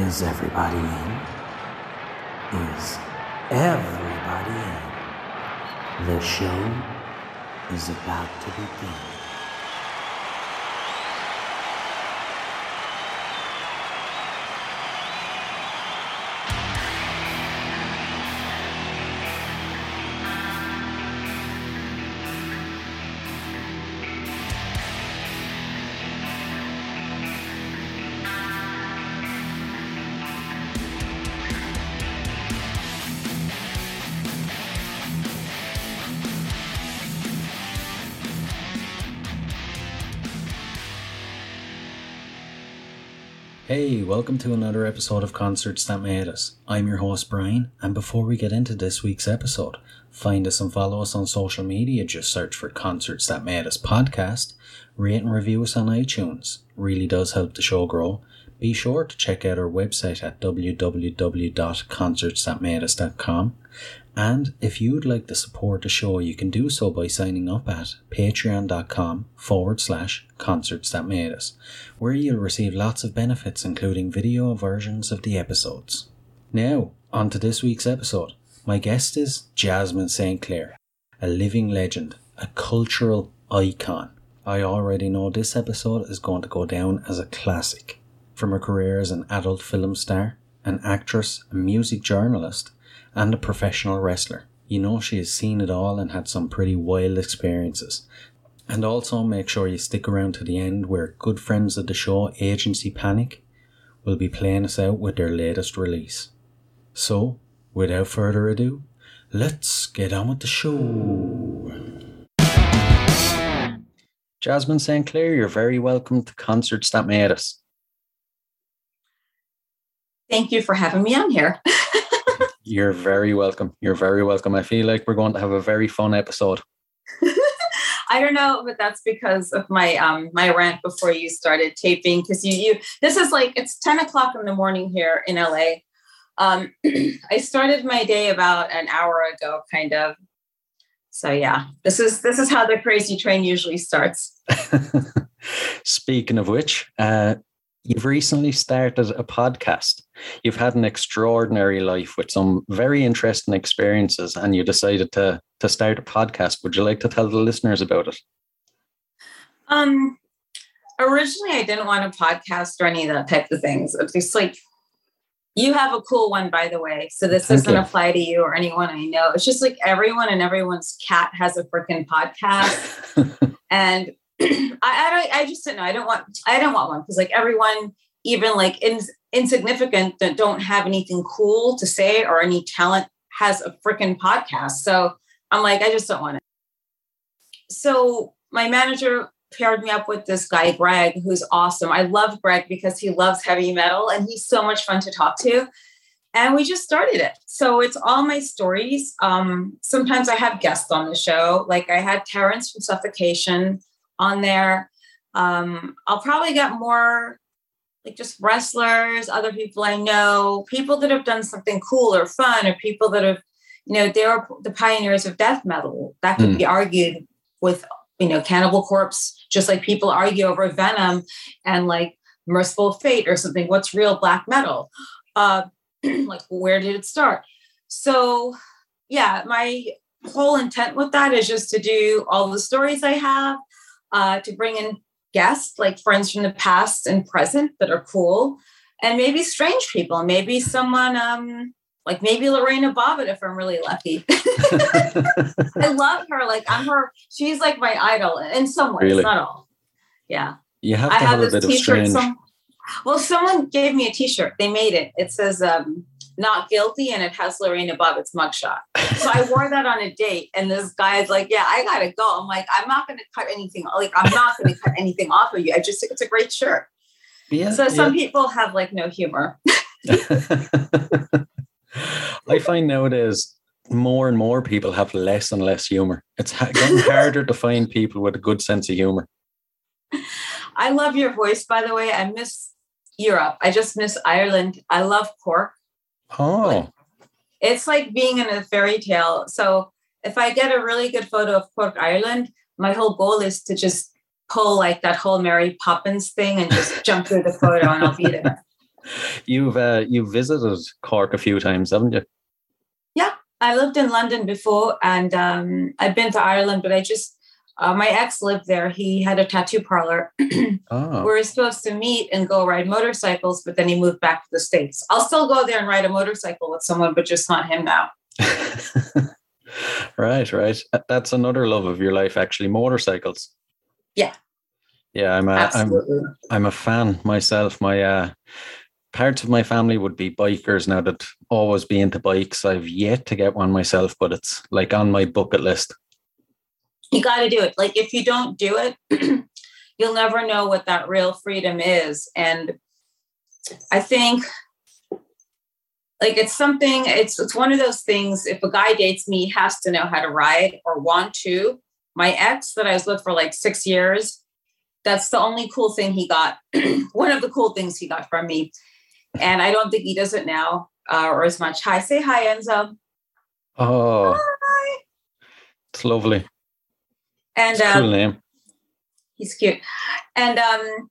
Is everybody in? Is everybody in? The show is about to begin. Welcome to another episode of Concerts That Made Us. I'm your host Brian, and before we get into this week's episode, find us and follow us on social media. Just search for Concerts That Made Us podcast. Rate and review us on iTunes. Really does help the show grow. Be sure to check out our website at www.concertsthatmadeus.com. And if you'd like to support the show, you can do so by signing up at patreon.com forward slash concerts that made us, where you'll receive lots of benefits, including video versions of the episodes. Now, on to this week's episode. My guest is Jasmine St. Clair, a living legend, a cultural icon. I already know this episode is going to go down as a classic. From her career as an adult film star, an actress, a music journalist, and a professional wrestler. You know she has seen it all and had some pretty wild experiences. And also make sure you stick around to the end where good friends of the show, Agency Panic, will be playing us out with their latest release. So, without further ado, let's get on with the show. Jasmine St. Clair, you're very welcome to Concerts That Made Us. Thank you for having me on here. You're very welcome. You're very welcome. I feel like we're going to have a very fun episode. I don't know, but that's because of my um my rant before you started taping. Because you you this is like it's 10 o'clock in the morning here in LA. Um I started my day about an hour ago, kind of. So yeah, this is this is how the crazy train usually starts. Speaking of which, uh, You've recently started a podcast. You've had an extraordinary life with some very interesting experiences, and you decided to to start a podcast. Would you like to tell the listeners about it? Um, originally, I didn't want a podcast or any of that type of things. It's just like you have a cool one, by the way. So this Thank doesn't you. apply to you or anyone I know. It's just like everyone and everyone's cat has a freaking podcast, and I, I don't I just don't know. I don't want I don't want one because like everyone, even like in, insignificant that don't have anything cool to say or any talent has a freaking podcast. So I'm like, I just don't want it. So my manager paired me up with this guy, Greg, who's awesome. I love Greg because he loves heavy metal and he's so much fun to talk to. And we just started it. So it's all my stories. Um, sometimes I have guests on the show. Like I had Terrence from Suffocation on there. Um, I'll probably get more like just wrestlers, other people I know, people that have done something cool or fun, or people that have, you know, they are the pioneers of death metal. That could mm. be argued with, you know, Cannibal Corpse, just like people argue over Venom and like Mercyful Fate or something. What's real black metal? Uh, like, where did it start? So, yeah, my whole intent with that is just to do all the stories I have uh, to bring in guests like friends from the past and present that are cool, and maybe strange people, maybe someone um, like maybe Lorena Bobbitt if I'm really lucky. I love her. Like I'm her. She's like my idol in some ways, really? not all. Yeah. You have to I have, have a bit of strange. Some, well, someone gave me a T-shirt. They made it. It says um, not guilty and it has Lorena Bobbitt's mugshot. So I wore that on a date and this guy's like, yeah, I gotta go. I'm like, I'm not gonna cut anything, like I'm not gonna cut anything off of you. I just think it's a great shirt. Yeah, so some yeah. people have like no humor. I find nowadays more and more people have less and less humor. It's getting harder to find people with a good sense of humor. I love your voice, by the way. I miss Europe. I just miss Ireland. I love Cork. Oh. Like, it's like being in a fairy tale. So if I get a really good photo of Cork, Ireland, my whole goal is to just pull like that whole Mary Poppins thing and just jump through the photo and I'll be there. you've uh, you've visited Cork a few times, haven't you? Yeah, I lived in London before, and um, I've been to Ireland, but I just uh, my ex lived there. He had a tattoo parlor. oh. We were supposed to meet and go ride motorcycles, but then he moved back to the states. I'll still go there and ride a motorcycle with someone, but just not him now. right, right. That's another love of your life, actually. Motorcycles. Yeah. Yeah, I'm a Absolutely. I'm I'm a fan myself. My uh parts of my family would be bikers now that always be into bikes. I've yet to get one myself, but it's like on my bucket list. You got to do it. Like if you don't do it, you'll never know what that real freedom is. And I think like it's something it's it's one of those things if a guy dates me he has to know how to ride or want to my ex that i was with for like six years that's the only cool thing he got one of the cool things he got from me and i don't think he does it now uh, or as much hi say hi enzo oh hi. it's lovely and um, cool name he's cute and um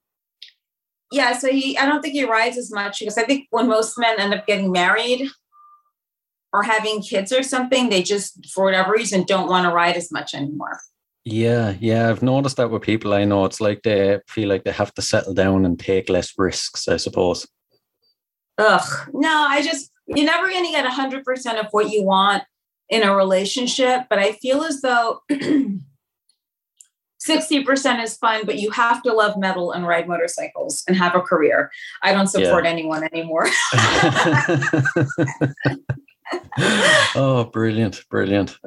yeah, so he I don't think he rides as much because I think when most men end up getting married or having kids or something, they just for whatever reason don't want to ride as much anymore. Yeah, yeah, I've noticed that with people I know. It's like they feel like they have to settle down and take less risks, I suppose. Ugh, no, I just you're never going to get 100% of what you want in a relationship, but I feel as though 60% is fun, but you have to love metal and ride motorcycles and have a career. I don't support yeah. anyone anymore. oh, brilliant. Brilliant.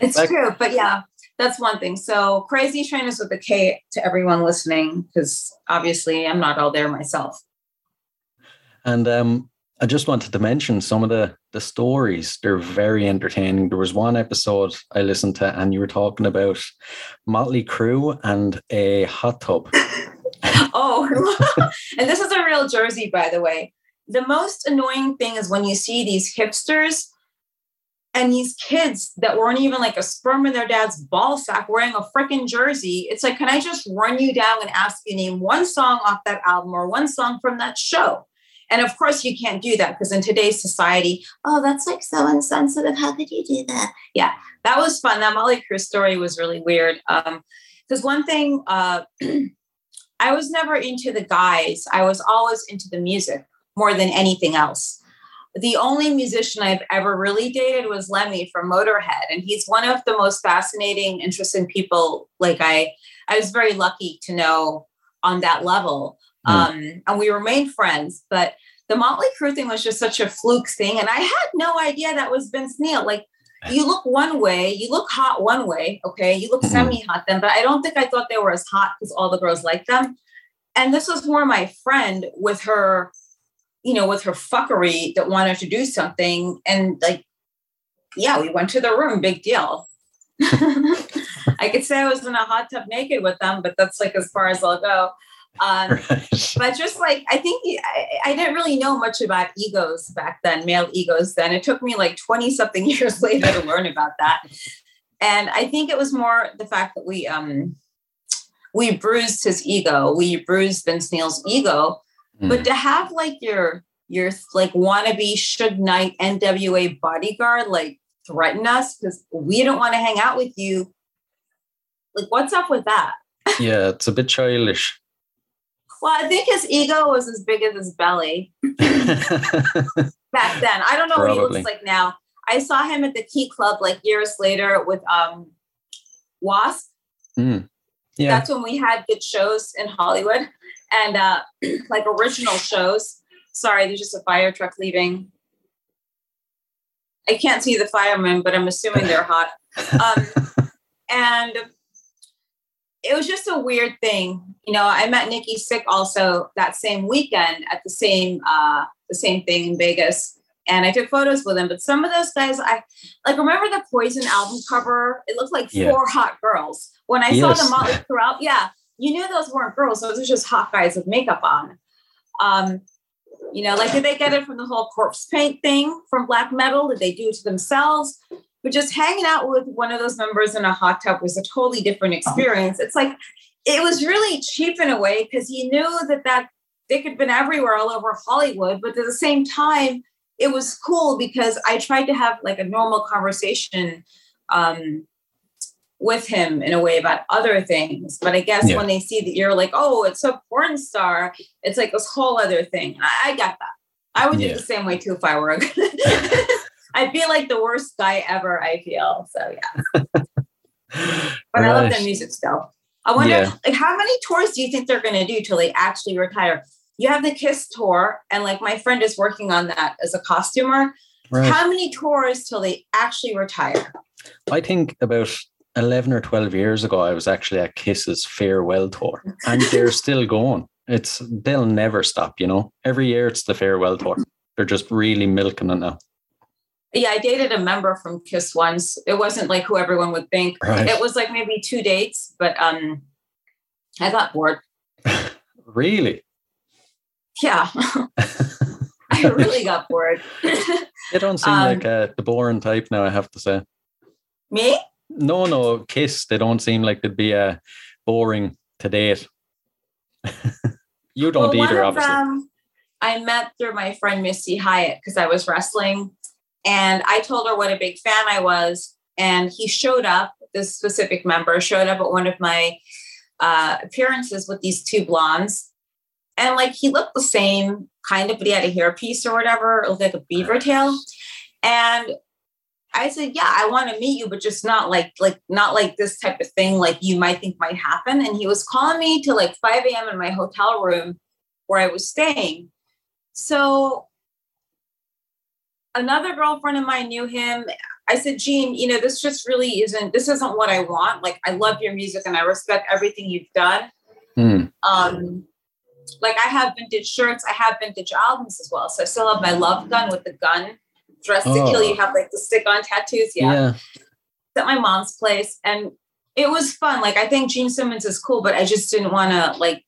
it's Back- true. But yeah, that's one thing. So crazy trainers with a K to everyone listening, because obviously I'm not all there myself. And um, I just wanted to mention some of the the stories. They're very entertaining. There was one episode I listened to, and you were talking about Motley Crue and a hot tub. oh, and this is a real Jersey, by the way. The most annoying thing is when you see these hipsters and these kids that weren't even like a sperm in their dad's ball sack wearing a freaking jersey. It's like, can I just run you down and ask you name one song off that album or one song from that show? And of course, you can't do that because in today's society, oh, that's like so insensitive. How could you do that? Yeah, that was fun. That Motley Crue story was really weird. Because um, one thing, uh, I was never into the guys, I was always into the music more than anything else. The only musician I've ever really dated was Lemmy from Motorhead, and he's one of the most fascinating, interesting people. Like I, I was very lucky to know on that level. Mm. Um, and we remained friends. But the Motley Crue thing was just such a fluke thing. And I had no idea that was Vince Neil. Like, you look one way, you look hot one way, okay? You look mm-hmm. semi hot then, but I don't think I thought they were as hot because all the girls liked them. And this was more my friend with her, you know, with her fuckery that wanted to do something. And like, yeah, we went to the room, big deal. I could say I was in a hot tub naked with them, but that's like as far as I'll go. Um, right. But just like, I think I, I, didn't really know much about egos back then, male egos then. It took me like 20 something years later to learn about that. And I think it was more the fact that we, um, we bruised his ego. We bruised Vince Neil's ego. Mm. But to have like your, your like wannabe Suge Knight NWA bodyguard, like threaten us because we don't want to hang out with you. Like, what's up with that? yeah, it's a bit childish. Well, I think his ego was as big as his belly back then. I don't know Probably. what he looks like now. I saw him at the Key Club like years later with um Wasp. Mm. Yeah. That's when we had good shows in Hollywood and uh like original shows. Sorry, there's just a fire truck leaving. I can't see the firemen, but I'm assuming they're hot. Um, and it was just a weird thing. You know, I met Nikki Sixx also that same weekend at the same uh the same thing in Vegas. And I took photos with him. But some of those guys I like remember the Poison album cover? It looked like yeah. four hot girls. When I yes. saw the Motley throughout, yeah, you knew those weren't girls, those are just hot guys with makeup on. Um, you know, like did they get it from the whole corpse paint thing from black metal? Did they do it to themselves? But just hanging out with one of those members in a hot tub was a totally different experience. It's like it was really cheap in a way because he knew that that they could have been everywhere all over Hollywood, but at the same time, it was cool because I tried to have like a normal conversation um, with him in a way about other things. But I guess Yeah. when they see that you're like, oh, it's a porn star, it's like this whole other thing. I, I got that. I would Yeah. do the same way too if I were. I'd be like the worst guy ever. I feel so. Yeah, but I love their music still. I wonder, Yeah. like, how many tours do you think they're going to do till they actually retire? You have the Kiss tour, and like my friend is working on that as a costumer. Right. How many tours till they actually retire? I think about 11 or 12 years ago, I was actually at Kiss's farewell tour, and they're still going. It's they'll never stop, you know. Every year it's the farewell tour. They're just really milking it now. Yeah, I dated a member from Kiss once. It wasn't like who everyone would think. Right. It was like maybe two dates, but um, I got bored. Really? Yeah, I really got bored. They don't seem Um, like uh, the boring type now, I have to say. Me? No, no, Kiss, they don't seem like they'd be uh, boring to date. you don't Well, either, obviously. them I met through my friend Missy Hyatt because I was wrestling, and I told her what a big fan I was, and he showed up. This specific member showed up at one of my uh, appearances with these two blondes, and like he looked the same kind of, but he had a hairpiece or whatever. It looked like a beaver tail, and I said, "Yeah, I want to meet you, but just not like like not like this type of thing like you might think might happen." And he was calling me to like 5 a.m. in my hotel room where I was staying. So another girlfriend of mine knew him. I said, Gene, you know, this just really isn't, this isn't what I want. Like, I love your music and I respect everything you've done. Hmm. Um, like I have vintage shirts, I have vintage albums as well. So I still have my love gun with the gun. Dress to kill, Oh. you have like the stick on tattoos. Yeah. yeah. It's at my mom's place. And it was fun. Like I think Gene Simmons is cool, but I just didn't want to like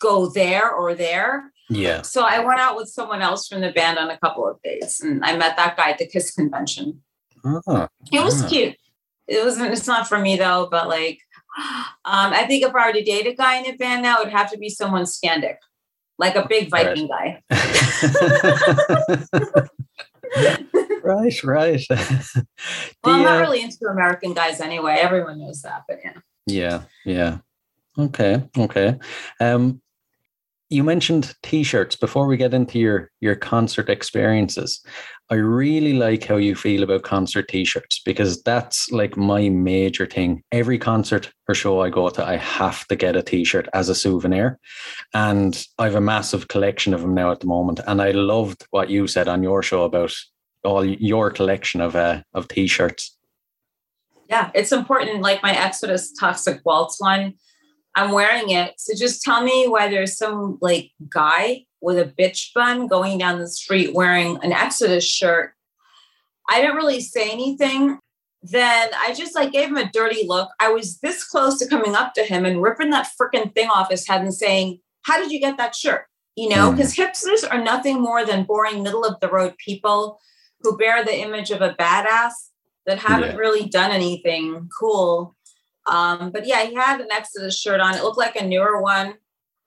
go there or there. Yeah. So I went out with someone else from the band on a couple of dates, and I met that guy at the Kiss convention. Ah, It was Ah. cute. It wasn't. It's not for me though. But like, um, I think if I were to date a guy in a band now, it'd have to be someone Scandic, like a big Viking guy. right, right. The, Well, I'm not uh, really into American guys anyway. Everyone knows that, but yeah. Yeah, yeah. Okay, okay. Um, you mentioned t-shirts before we get into your your concert experiences. I really like how you feel about concert t-shirts because that's like my major thing. Every concert or show I go to, I have to get a t-shirt as a souvenir. And I have a massive collection of them now at the moment. And I loved what you said on your show about all your collection of uh, of t-shirts. Yeah, it's important. Like my Exodus Toxic Waltz one, I'm wearing it. So just tell me why there's some like guy with a bitch bun going down the street wearing an Exodus shirt. I didn't really say anything. Then I just like gave him a dirty look. I was this close to coming up to him and ripping that freaking thing off his head and saying, How did you get that shirt? You know, Mm. because hipsters are nothing more than boring, middle of the road people who bear the image of a badass that haven't Yeah. really done anything cool. Um, but yeah, he had an Exodus shirt on. It looked like a newer one.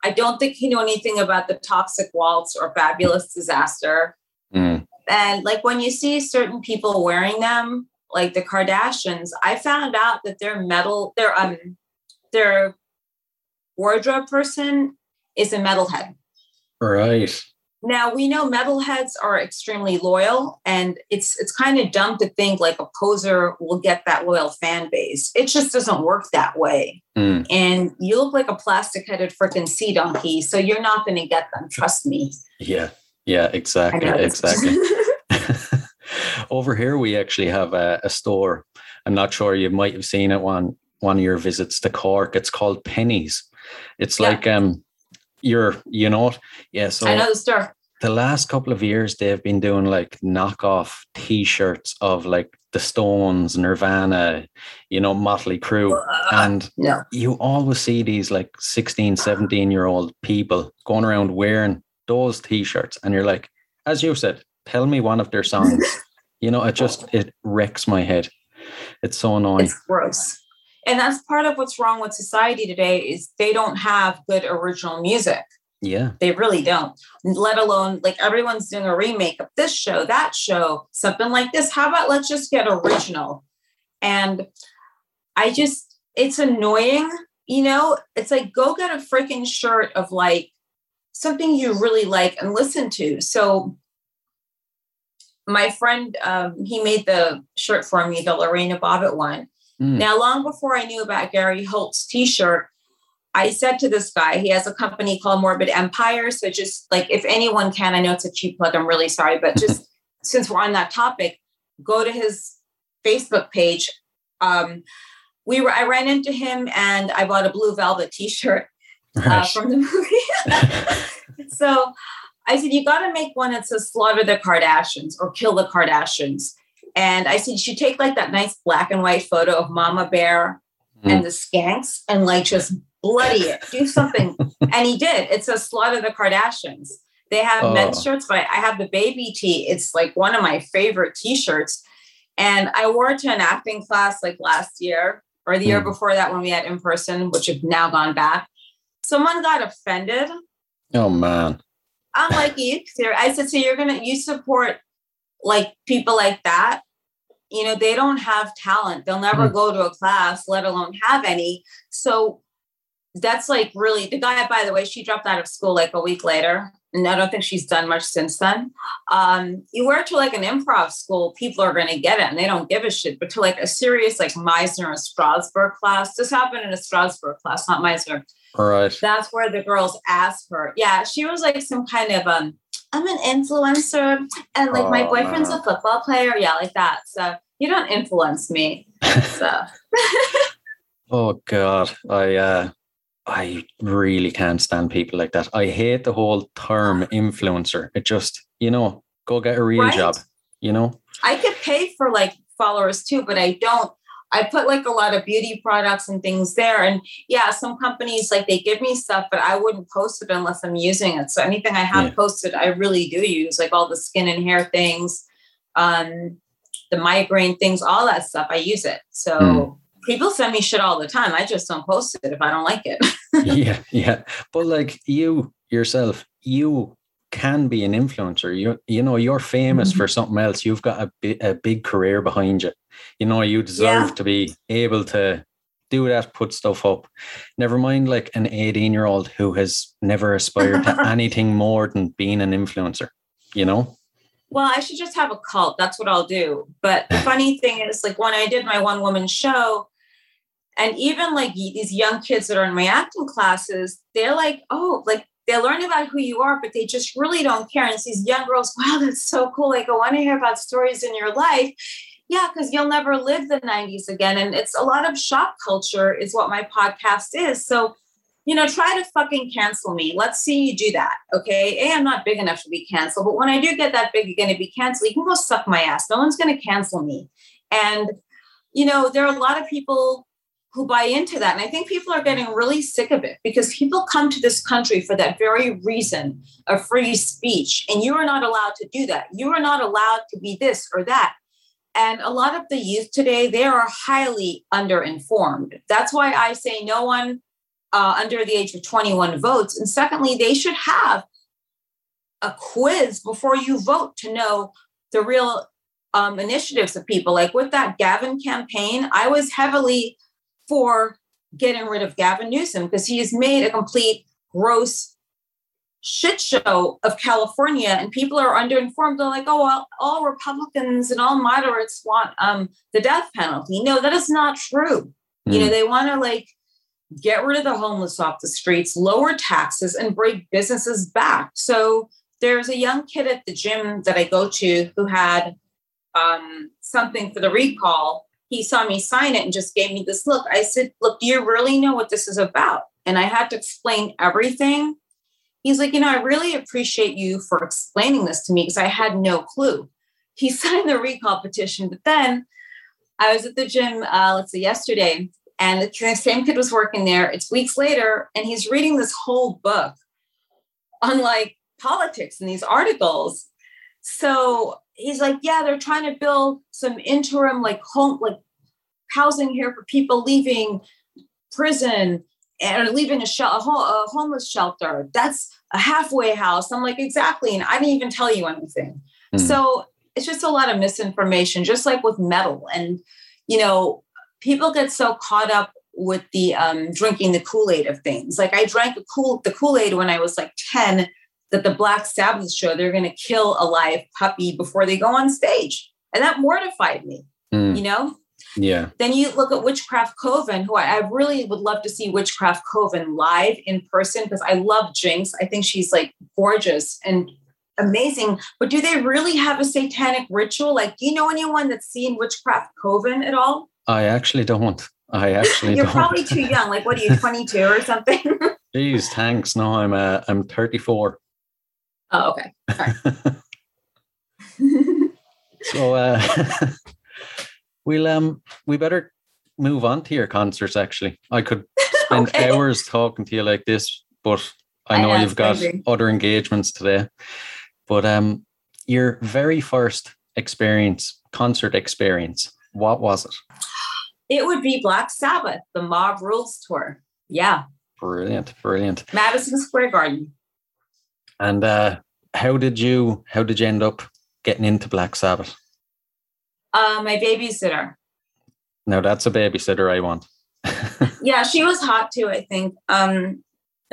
I don't think he knew anything about the Toxic Waltz or Fabulous Disaster. Mm, And like when you see certain people wearing them, like the Kardashians, I found out that their metal, their um, their wardrobe person is a metalhead. right. Now we know metalheads are extremely loyal, and it's it's kind of dumb to think like a poser will get that loyal fan base. It just doesn't work that way. Mm. And you look like a plastic-headed freaking sea donkey, so you're not going to get them. Trust me. Yeah, yeah, exactly, exactly. Over here, we actually have a, a store. I'm not sure you might have seen it one one of your visits to Cork. It's called Penneys. It's Yeah. like um, you're you know it, yeah. So I know the store. the last couple of years, they've been doing like knockoff T-shirts of like the Stones, Nirvana, you know, Motley Crue, uh, uh, uh, and no. you always see these like 16 17 year old people going around wearing those t-shirts and you're like as you said tell me one of their songs you know it just it wrecks my head it's so annoying It's gross. And that's part of what's wrong with society today is they don't have good original music. Yeah. They really don't. Let alone like everyone's doing a remake of this show, that show, something like this. How about let's just get original? And I just, it's annoying, you know? It's like go get a freaking shirt of like something you really like and listen to. So my friend, um, he made the shirt for me, the Lorena Bobbitt one. Mm. Now, long before I knew about Gary Holt's t-shirt, I said to this guy, he has a company called Morbid Empire. So just like if anyone can, I know it's a cheap plug, I'm really sorry, but just since we're on that topic, go to his Facebook page. Um, we were I ran into him and I bought a blue velvet t-shirt uh, from the movie. so I said, you got to make one that says slaughter the Kardashians or kill the Kardashians. And I said, you take like that nice black and white photo of Mama Bear mm. and the skanks and like just bloody it, do something. and he did. It says slaughter the Kardashians. They have oh. men's shirts, but I have the baby tee. It's like one of my favorite t-shirts. And I wore it to an acting class like last year or the mm. year before that when we had in person, which have now gone back. Someone got offended. Oh man. I'm like, you I said, so you're gonna you support like people like that? You know, they don't have talent. They'll never mm. go to a class, let alone have any. So that's like really the guy, by the way, she dropped out of school like a week later. And I don't think she's done much since then. Um, you wear to like an improv school, people are going to get it and they don't give a shit. But to like a serious like Meisner or Strasberg class, this happened in a Strasberg class, not Meisner. All right. That's where the girls asked her. Yeah, she was like some kind of um, I'm an influencer and like oh, my boyfriend's man. a football player. Yeah, like that. So you don't influence me. So Oh God. I uh I really can't stand people like that. I hate the whole term influencer. It just, you know, go get a real right? job, you know? I could pay for like followers too, but I don't. I put like a lot of beauty products and things there. And yeah, some companies like they give me stuff, but I wouldn't post it unless I'm using it. So anything I have yeah. posted, I really do use, like all the skin and hair things, um, the migraine things, all that stuff. I use it. So mm people send me shit all the time. I just don't post it if I don't like it. yeah, yeah. But like you yourself, you can be an influencer. You you know you're famous mm-hmm. for something else. You've got a, a big career behind you. You know you deserve yeah. to be able to do that, put stuff up. Never mind like an 18 year old who has never aspired to anything more than being an influencer. You know. Well, I should just have a cult. That's what I'll do. But the funny thing is, like when I did my one woman show, and even like these young kids that are in my acting classes, they're like, oh, like they learn about who you are, but they just really don't care. And it's these young girls, wow, that's so cool. Like, I want to hear about stories in your life. Yeah, because you'll never live the 90s again. And it's a lot of shock culture, is what my podcast is. So, you know, try to fucking cancel me. Let's see you do that. Okay. A, I'm not big enough to be canceled, but when I do get that big, you're going to be canceled. You can go suck my ass. No one's going to cancel me. And, you know, there are a lot of people who buy into that. And I think people are getting really sick of it because people come to this country for that very reason of free speech. And you are not allowed to do that. You are not allowed to be this or that. And a lot of the youth today, they are highly underinformed. That's why I say no one uh, under the age of 21 votes. And secondly, they should have a quiz before you vote to know the real um, initiatives of people. Like with that Gavin campaign, I was heavily for getting rid of Gavin Newsom because he has made a complete gross shit show of California, and people are underinformed. They're like, "Oh, well, all Republicans and all moderates want um, the death penalty." No, that is not true. Mm. You know, hmm. they want to like get rid of the homeless off the streets, lower taxes, and bring businesses back. So there's a young kid at the gym that I go to who had um, something for the recall he saw me sign it and just gave me this look. I said, Look, do you really know what this is about? And I had to explain everything. He's like, You know, I really appreciate you for explaining this to me because I had no clue. He signed the recall petition, but then I was at the gym, uh, let's say yesterday, and the same kid was working there. It's weeks later, and he's reading this whole book on like politics and these articles. So he's like, yeah, they're trying to build some interim like home like housing here for people leaving prison and leaving a, sh- a, ho- a homeless shelter. That's a halfway house. I'm like, exactly. And I didn't even tell you anything. Mm. So it's just a lot of misinformation, just like with metal. And, you know, people get so caught up with the um, drinking the Kool-Aid of things. Like I drank the cool the Kool-Aid when I was like 10 that the Black Sabbath show, they're gonna kill a live puppy before they go on stage. And that mortified me, mm. you know? Yeah. Then you look at Witchcraft Coven, who I, I really would love to see Witchcraft Coven live in person because I love Jinx. I think she's like gorgeous and amazing. But do they really have a satanic ritual? Like, do you know anyone that's seen Witchcraft Coven at all? I actually don't. I actually You're don't. probably too young. Like, what are you, 22 or something? Jeez, thanks. No, I'm uh, I'm 34. Oh, okay. so uh we'll um we better move on to your concerts actually. I could spend okay. hours talking to you like this, but I know, I you've got crazy. other engagements today. But um your very first experience, concert experience, what was it? It would be Black Sabbath, the Mob Rules tour. Yeah. Brilliant, brilliant. Madison Square Garden. And uh how did you how did you end up getting into Black Sabbath? Uh, my babysitter. Now that's a babysitter I want. yeah, she was hot too. I think. Um,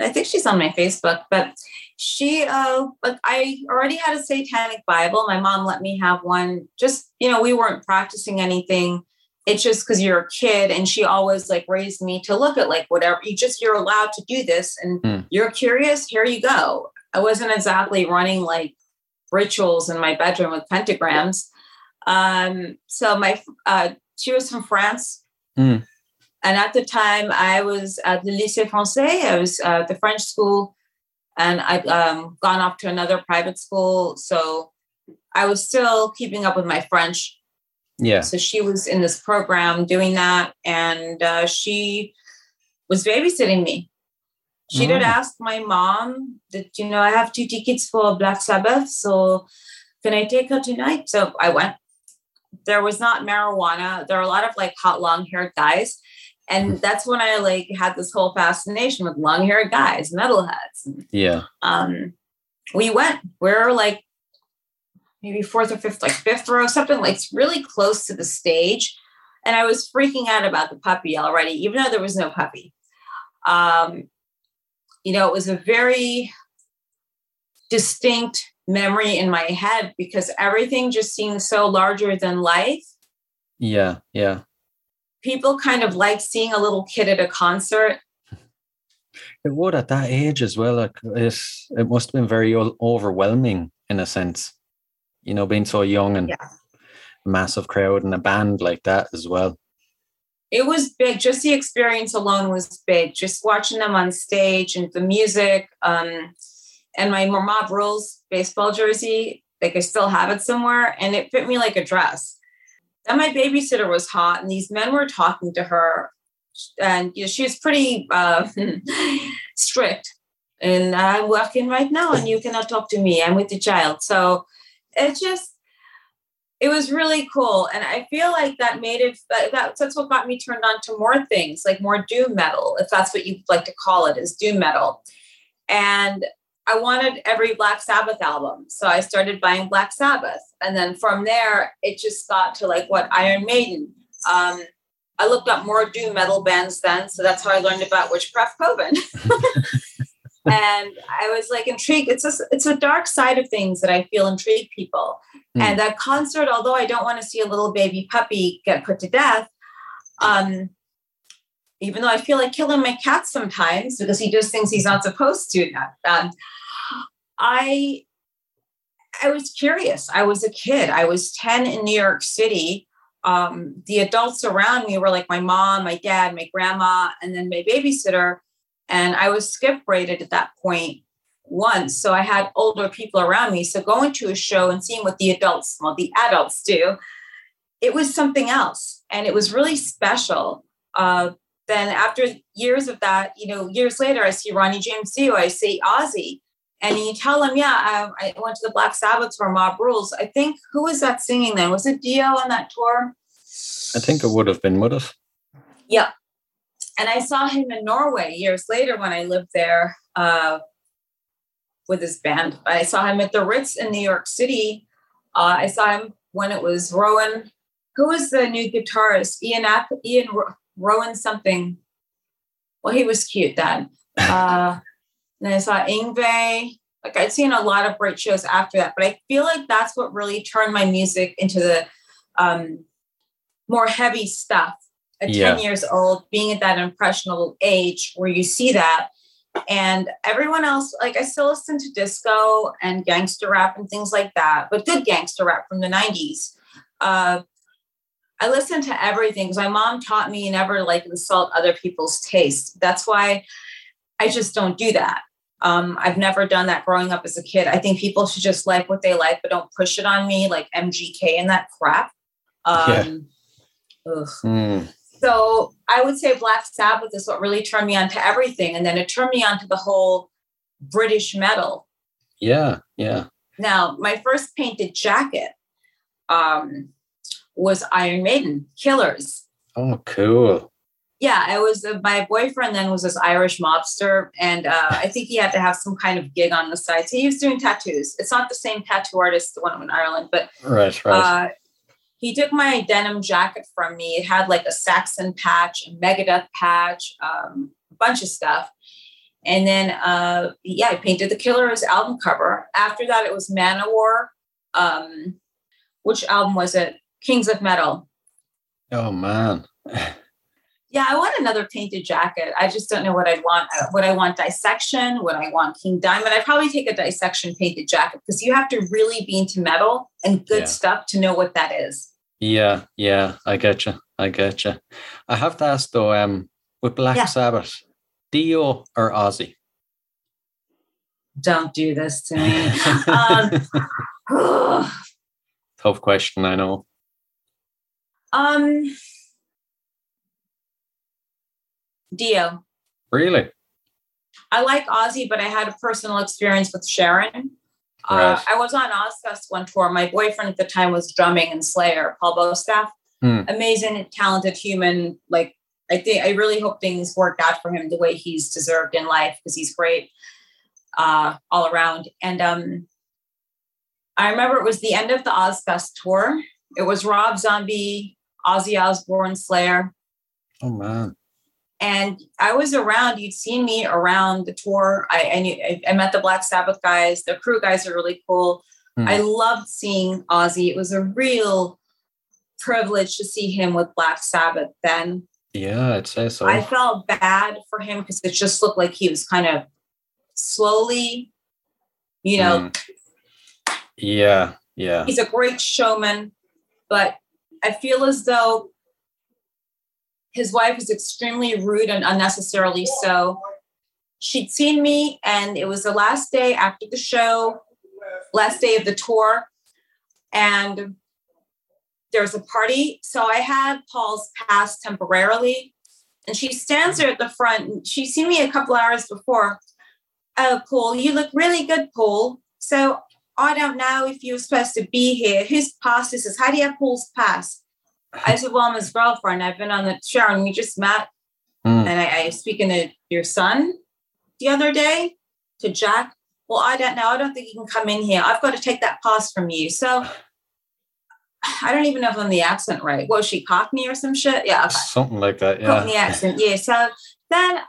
I think she's on my Facebook, but she, uh, like I already had a satanic Bible. My mom let me have one. Just you know, we weren't practicing anything. It's just because you're a kid, and she always like raised me to look at like whatever you just you're allowed to do this, and mm. you're curious. Here you go. I wasn't exactly running like rituals in my bedroom with pentagrams. Um, so my uh, she was from France. Mm. And at the time, I was at the Lycée Français. I was at the French school, and I'd um, gone off to another private school. So I was still keeping up with my French. Yeah. So she was in this program doing that, and uh, she was babysitting me. She mm. did ask my mom that you know I have two tickets for Black Sabbath, so can I take her tonight? So I went there was not marijuana. There were a lot of like hot long haired guys. And mm-hmm. that's when I like had this whole fascination with long haired guys, metalheads. Yeah. Um, we went, we are like maybe fourth or fifth, like fifth row, something like really close to the stage. And I was freaking out about the puppy already, even though there was no puppy. Um, you know, it was a very distinct memory in my head because everything just seemed so larger than life. Yeah, yeah. People kind of like seeing a little kid at a concert. It would at that age as well. Like it, it must have been very overwhelming in a sense, you know, being so young and yeah. massive crowd and a band like that as well. It was big. Just the experience alone was big. Just watching them on stage and the music. Um, and my Mob Rules baseball jersey. Like I still have it somewhere, and it fit me like a dress. Then my babysitter was hot, and these men were talking to her, and you know, she was pretty uh, strict. And I'm working right now, and you cannot talk to me. I'm with the child. So it just it was really cool and i feel like that made it that, that's what got me turned on to more things like more doom metal if that's what you like to call it is doom metal and I wanted every Black Sabbath album. So I started buying Black Sabbath. And then from there, it just got to like what Iron Maiden. Um, I looked up more doom metal bands then. So that's how I learned about Witchcraft Coven. and I was like intrigued. It's a, it's a dark side of things that I feel intrigue people. Mm. And that concert, although I don't want to see a little baby puppy get put to death, um, even though I feel like killing my cat sometimes because he does things he's not supposed to. Um, I I was curious. I was a kid. I was 10 in New York City. Um, the adults around me were like my mom, my dad, my grandma, and then my babysitter. And I was skip braided at that point once. So I had older people around me. So going to a show and seeing what the adults, well, the adults do, it was something else. And it was really special. Uh, then after years of that, you know, years later, I see Ronnie James Dio, I see Ozzy, and you tell them, yeah, I, I, went to the Black Sabbath for Mob Rules. I think who was that singing then? Was it Dio on that tour? I think it would have been, would have. Yeah. And I saw him in Norway years later when I lived there. Uh, with his band. I saw him at the Ritz in New York City. Uh, I saw him when it was Rowan. Who was the new guitarist? Ian App, Ian Rowan something. Well, he was cute then. Uh, and I saw Yngwie. Like I'd seen a lot of great shows after that, but I feel like that's what really turned my music into the um, more heavy stuff. At yeah. 10 years old, being at that impressionable age where you see that. And everyone else, like I still listen to disco and gangster rap and things like that, but good gangster rap from the 90s. Uh, I listen to everything because my mom taught me never like insult other people's taste. That's why I just don't do that. Um, I've never done that growing up as a kid. I think people should just like what they like, but don't push it on me like MGK and that crap. Um, yeah. mm. So I would say Black Sabbath is what really turned me on to everything. And then it turned me on to the whole British metal. Yeah, yeah. Now, my first painted jacket um, was Iron Maiden, Killers. Oh, cool yeah, it was uh, my boyfriend then was this Irish mobster, and uh, I think he had to have some kind of gig on the side. So he was doing tattoos. It's not the same tattoo artist, the one in Ireland, but right, right. Uh, he took my denim jacket from me. It had like a Saxon patch, a Megadeth patch, um, a bunch of stuff. And then, uh, yeah, I painted the Killers album cover. After that, it was Manowar. Um, which album was it? Kings of Metal. Oh man. yeah, I want another painted jacket. I just don't know what I'd want. Uh, what I want dissection, what I want King Diamond. I'd probably take a dissection painted jacket because you have to really be into metal and good yeah. stuff to know what that is. Yeah, yeah, I get you. I get you. I have to ask though, um, with Black yeah. Sabbath, Dio or Ozzy? Don't do this to me. um, Tough question, I know. Um Dio. Really? I like Ozzy, but I had a personal experience with Sharon. Uh, right. Uh, I was on Ozzfest one tour. My boyfriend at the time was drumming in Slayer, Paul Bostaph. Hmm. Amazing, talented human. Like I think I really hope things work out for him the way he's deserved in life because he's great uh, all around. And um, I remember it was the end of the Ozzfest tour. It was Rob Zombie, Ozzy Osbourne, Slayer. Oh man and I was around. You'd seen me around the tour. I I, knew, I, I met the Black Sabbath guys. The crew guys are really cool. Mm. I loved seeing Ozzy. It was a real privilege to see him with Black Sabbath then. Yeah, I'd say so. I felt bad for him because it just looked like he was kind of slowly, you know. Mm. Yeah, yeah. He's a great showman, but I feel as though his wife was extremely rude and unnecessarily so. She'd seen me, and it was the last day after the show, last day of the tour. And there was a party. So I had Paul's pass temporarily. And she stands there at the front. She's seen me a couple hours before. Oh, Paul, you look really good, Paul. So I don't know if you're supposed to be here. Whose pass this is? How do you have Paul's pass? I said, Well, I'm his girlfriend. I've been on the Sharon, we just met. Mm. And I, I was speaking to your son the other day to Jack. Well, I don't know. I don't think you can come in here. I've got to take that pass from you. So I don't even know if I'm the accent right. Was she Cockney or some shit? Yeah. Okay. Something like that. Yeah. Cockney accent. Yeah. So then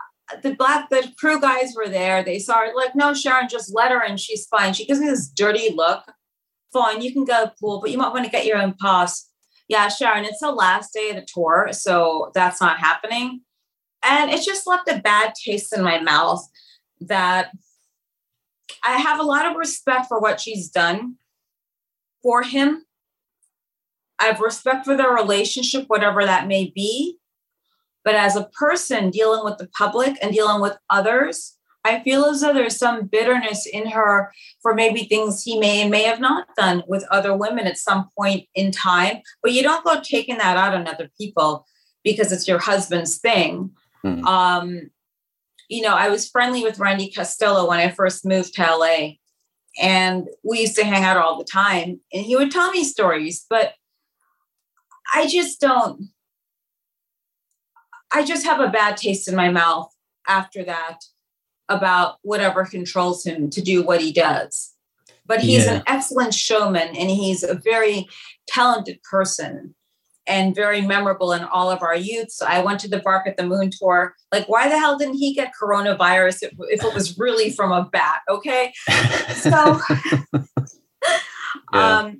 the black the crew guys were there. They saw her like, no, Sharon, just let her in. She's fine. She gives me this dirty look. Fine, you can go pool, but you might want to get your own pass yeah, Sharon, it's the last day of the tour, so that's not happening. And it just left a bad taste in my mouth that I have a lot of respect for what she's done for him. I have respect for their relationship, whatever that may be. But as a person dealing with the public and dealing with others, I feel as though there's some bitterness in her for maybe things he may and may have not done with other women at some point in time. But you don't go taking that out on other people because it's your husband's thing. Mm-hmm. Um, you know, I was friendly with Randy Castillo when I first moved to LA, and we used to hang out all the time, and he would tell me stories, but I just don't. I just have a bad taste in my mouth after that about whatever controls him to do what he does. But he's Yeah. an excellent showman and he's a very talented person and very memorable in all of our youth. So I went to the Bark at the Moon tour. Like, why the hell didn't he get coronavirus if, if it was really from a bat? Okay. So Yeah. um,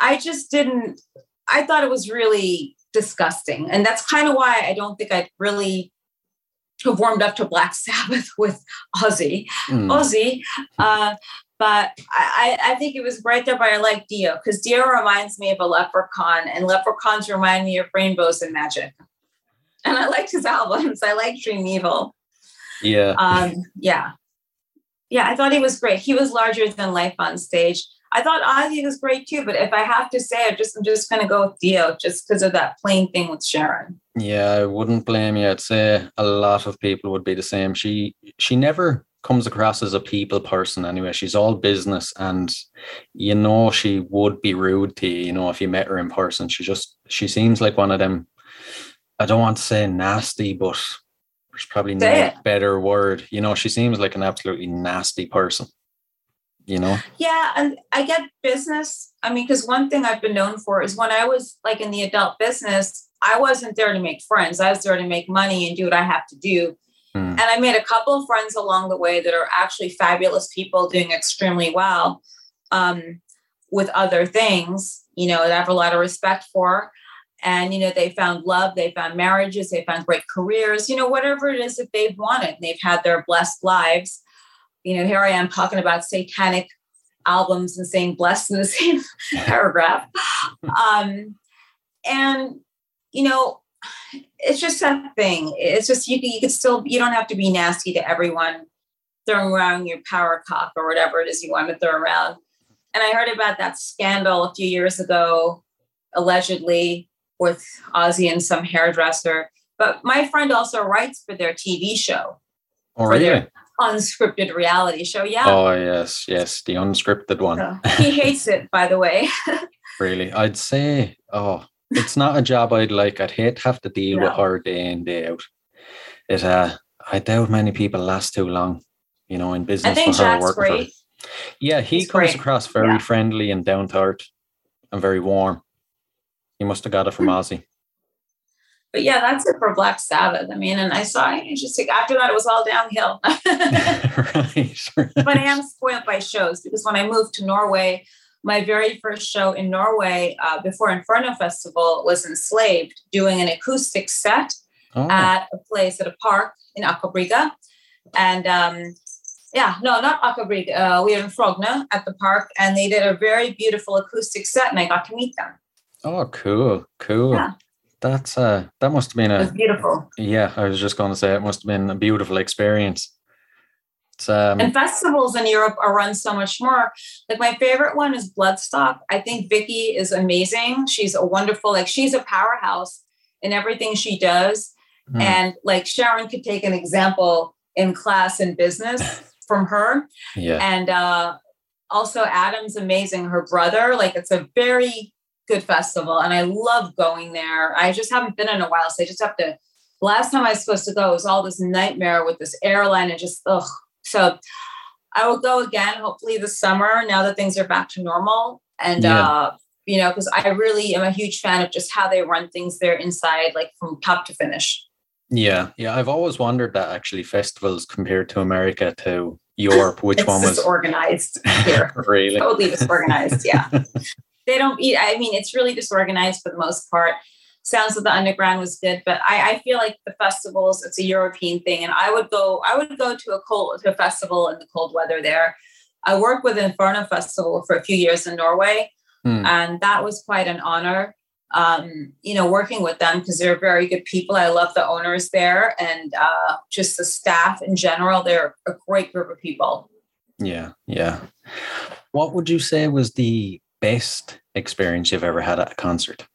I just didn't, I thought it was really disgusting. And that's kind of why I don't think I'd really have warmed up to Black Sabbath with Ozzy. Mm. Ozzy. Uh, but I, I think it was right there, by I like Dio because Dio reminds me of a leprechaun, and leprechauns remind me of rainbows and magic. And I liked his albums. I like Dream Evil. yeah. Um, yeah. Yeah, I thought he was great. He was larger than life on stage. I thought Ozzy was great too, but if I have to say, I just I'm just gonna go with Dio just because of that plain thing with Sharon. Yeah, I wouldn't blame you. I'd say a lot of people would be the same. She she never comes across as a people person anyway. She's all business and you know she would be rude to you, you know, if you met her in person. She just she seems like one of them I don't want to say nasty, but there's probably no better word. You know, she seems like an absolutely nasty person. You know? Yeah, and I get business. I mean, because one thing I've been known for is when I was like in the adult business, I wasn't there to make friends. I was there to make money and do what I have to do. Hmm. And I made a couple of friends along the way that are actually fabulous people doing extremely well um, with other things, you know, that I have a lot of respect for. And, you know, they found love, they found marriages, they found great careers, you know, whatever it is that they've wanted. They've had their blessed lives. You know, here I am talking about satanic albums and saying blessed in the same paragraph. Um, and, you know, it's just that thing. It's just you, can- you could still, you don't have to be nasty to everyone throwing around your power cock or whatever it is you want to throw around. And I heard about that scandal a few years ago, allegedly with Ozzy and some hairdresser. But my friend also writes for their TV show, Oh really? their- unscripted reality show. Yeah. Oh yes, yes, the unscripted one. So, he hates it, by the way. Really, I'd say, oh, it's not a job I'd like. I'd hate to have to deal with her day in day out. It, uh, I doubt many people last too long, you know, in business think for her Jack's for her. great. Yeah, he He's comes great. across very Yeah. friendly and down to earth and very warm. He must have got it from Ozzy. But yeah, that's it for Black Sabbath. I mean, and I saw it just like after that, it was all downhill. right. but I am spoiled by shows because when I moved to Norway, my very first show in Norway uh, before Inferno Festival was Enslaved, doing an acoustic set Oh, at a place at a park in Aker Brygge. And um, yeah, no, not Aker Brygge. Uh, we were in Frogner at the park, and they did a very beautiful acoustic set, and I got to meet them. oh, cool, cool. Yeah. That's uh, that must have been a beautiful. yeah. I was just going to say it must have been a beautiful experience. It's um, And festivals in Europe are run so much more. Like my favorite one is Bloodstock. I think Vicky is amazing. She's a wonderful, like she's a powerhouse in everything she does. hmm, And like Sharon could take an example in class and business from her. yeah, And uh, also Adam's amazing. Her brother, like it's a very good festival, and I love going there. I just haven't been in a while, so I just have to. Last time I was supposed to go was all this nightmare with this airline, and just ugh. So I will go again, hopefully this summer. Now that things are back to normal, and Yeah. uh, you know, because I really am a huge fan of just how they run things there inside, like from top to finish. yeah, yeah. I've always wondered that actually festivals compared to America to Europe, which one was organized here. really totally disorganized. Yeah. they don't eat. I mean, it's really disorganized for the most part. Sounds of the Underground was good, but I, I feel like the festivals, it's a European thing. And I would go, I would go to a cold to a festival in the cold weather there. I worked with Inferno Festival for a few years in Norway, Hmm. and that was quite an honor. Um, you know, working with them because they're very good people. I love the owners there and uh, just the staff in general. They're a great group of people. Yeah, yeah. What would you say was the best experience you've ever had at a concert?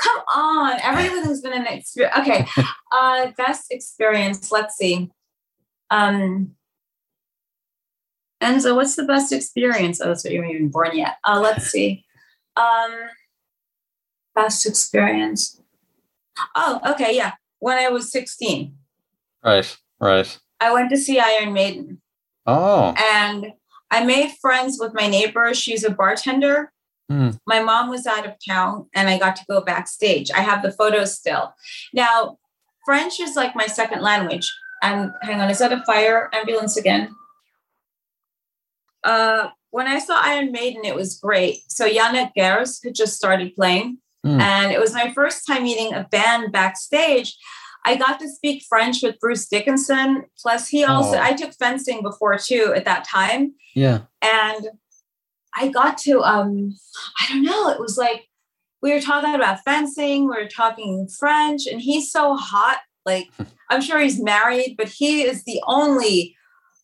Come on, everyone's been an experience. Okay, uh, best experience. Let's see. Um, Enzo, what's the best experience? Oh, that's what you haven't even born yet. Uh, let's see. Um, best experience. Oh, okay, yeah. When I was 16, Right, right. I went to see Iron Maiden. Oh. And I made friends with my neighbor. She's a bartender. Mm. My mom was out of town and I got to go backstage. I have the photos still. Now, French is like my second language. And hang on, is that a fire ambulance again? Uh, when I saw Iron Maiden, it was great. So Yannick Gers had just started playing, Mm. and it was my first time meeting a band backstage. I got to speak French with Bruce Dickinson. Plus, he also, Oh. I took fencing before too at that time. Yeah. And I got to, um, I don't know, it was like we were talking about fencing, we were talking French, and he's so hot. Like, I'm sure he's married, but he is the only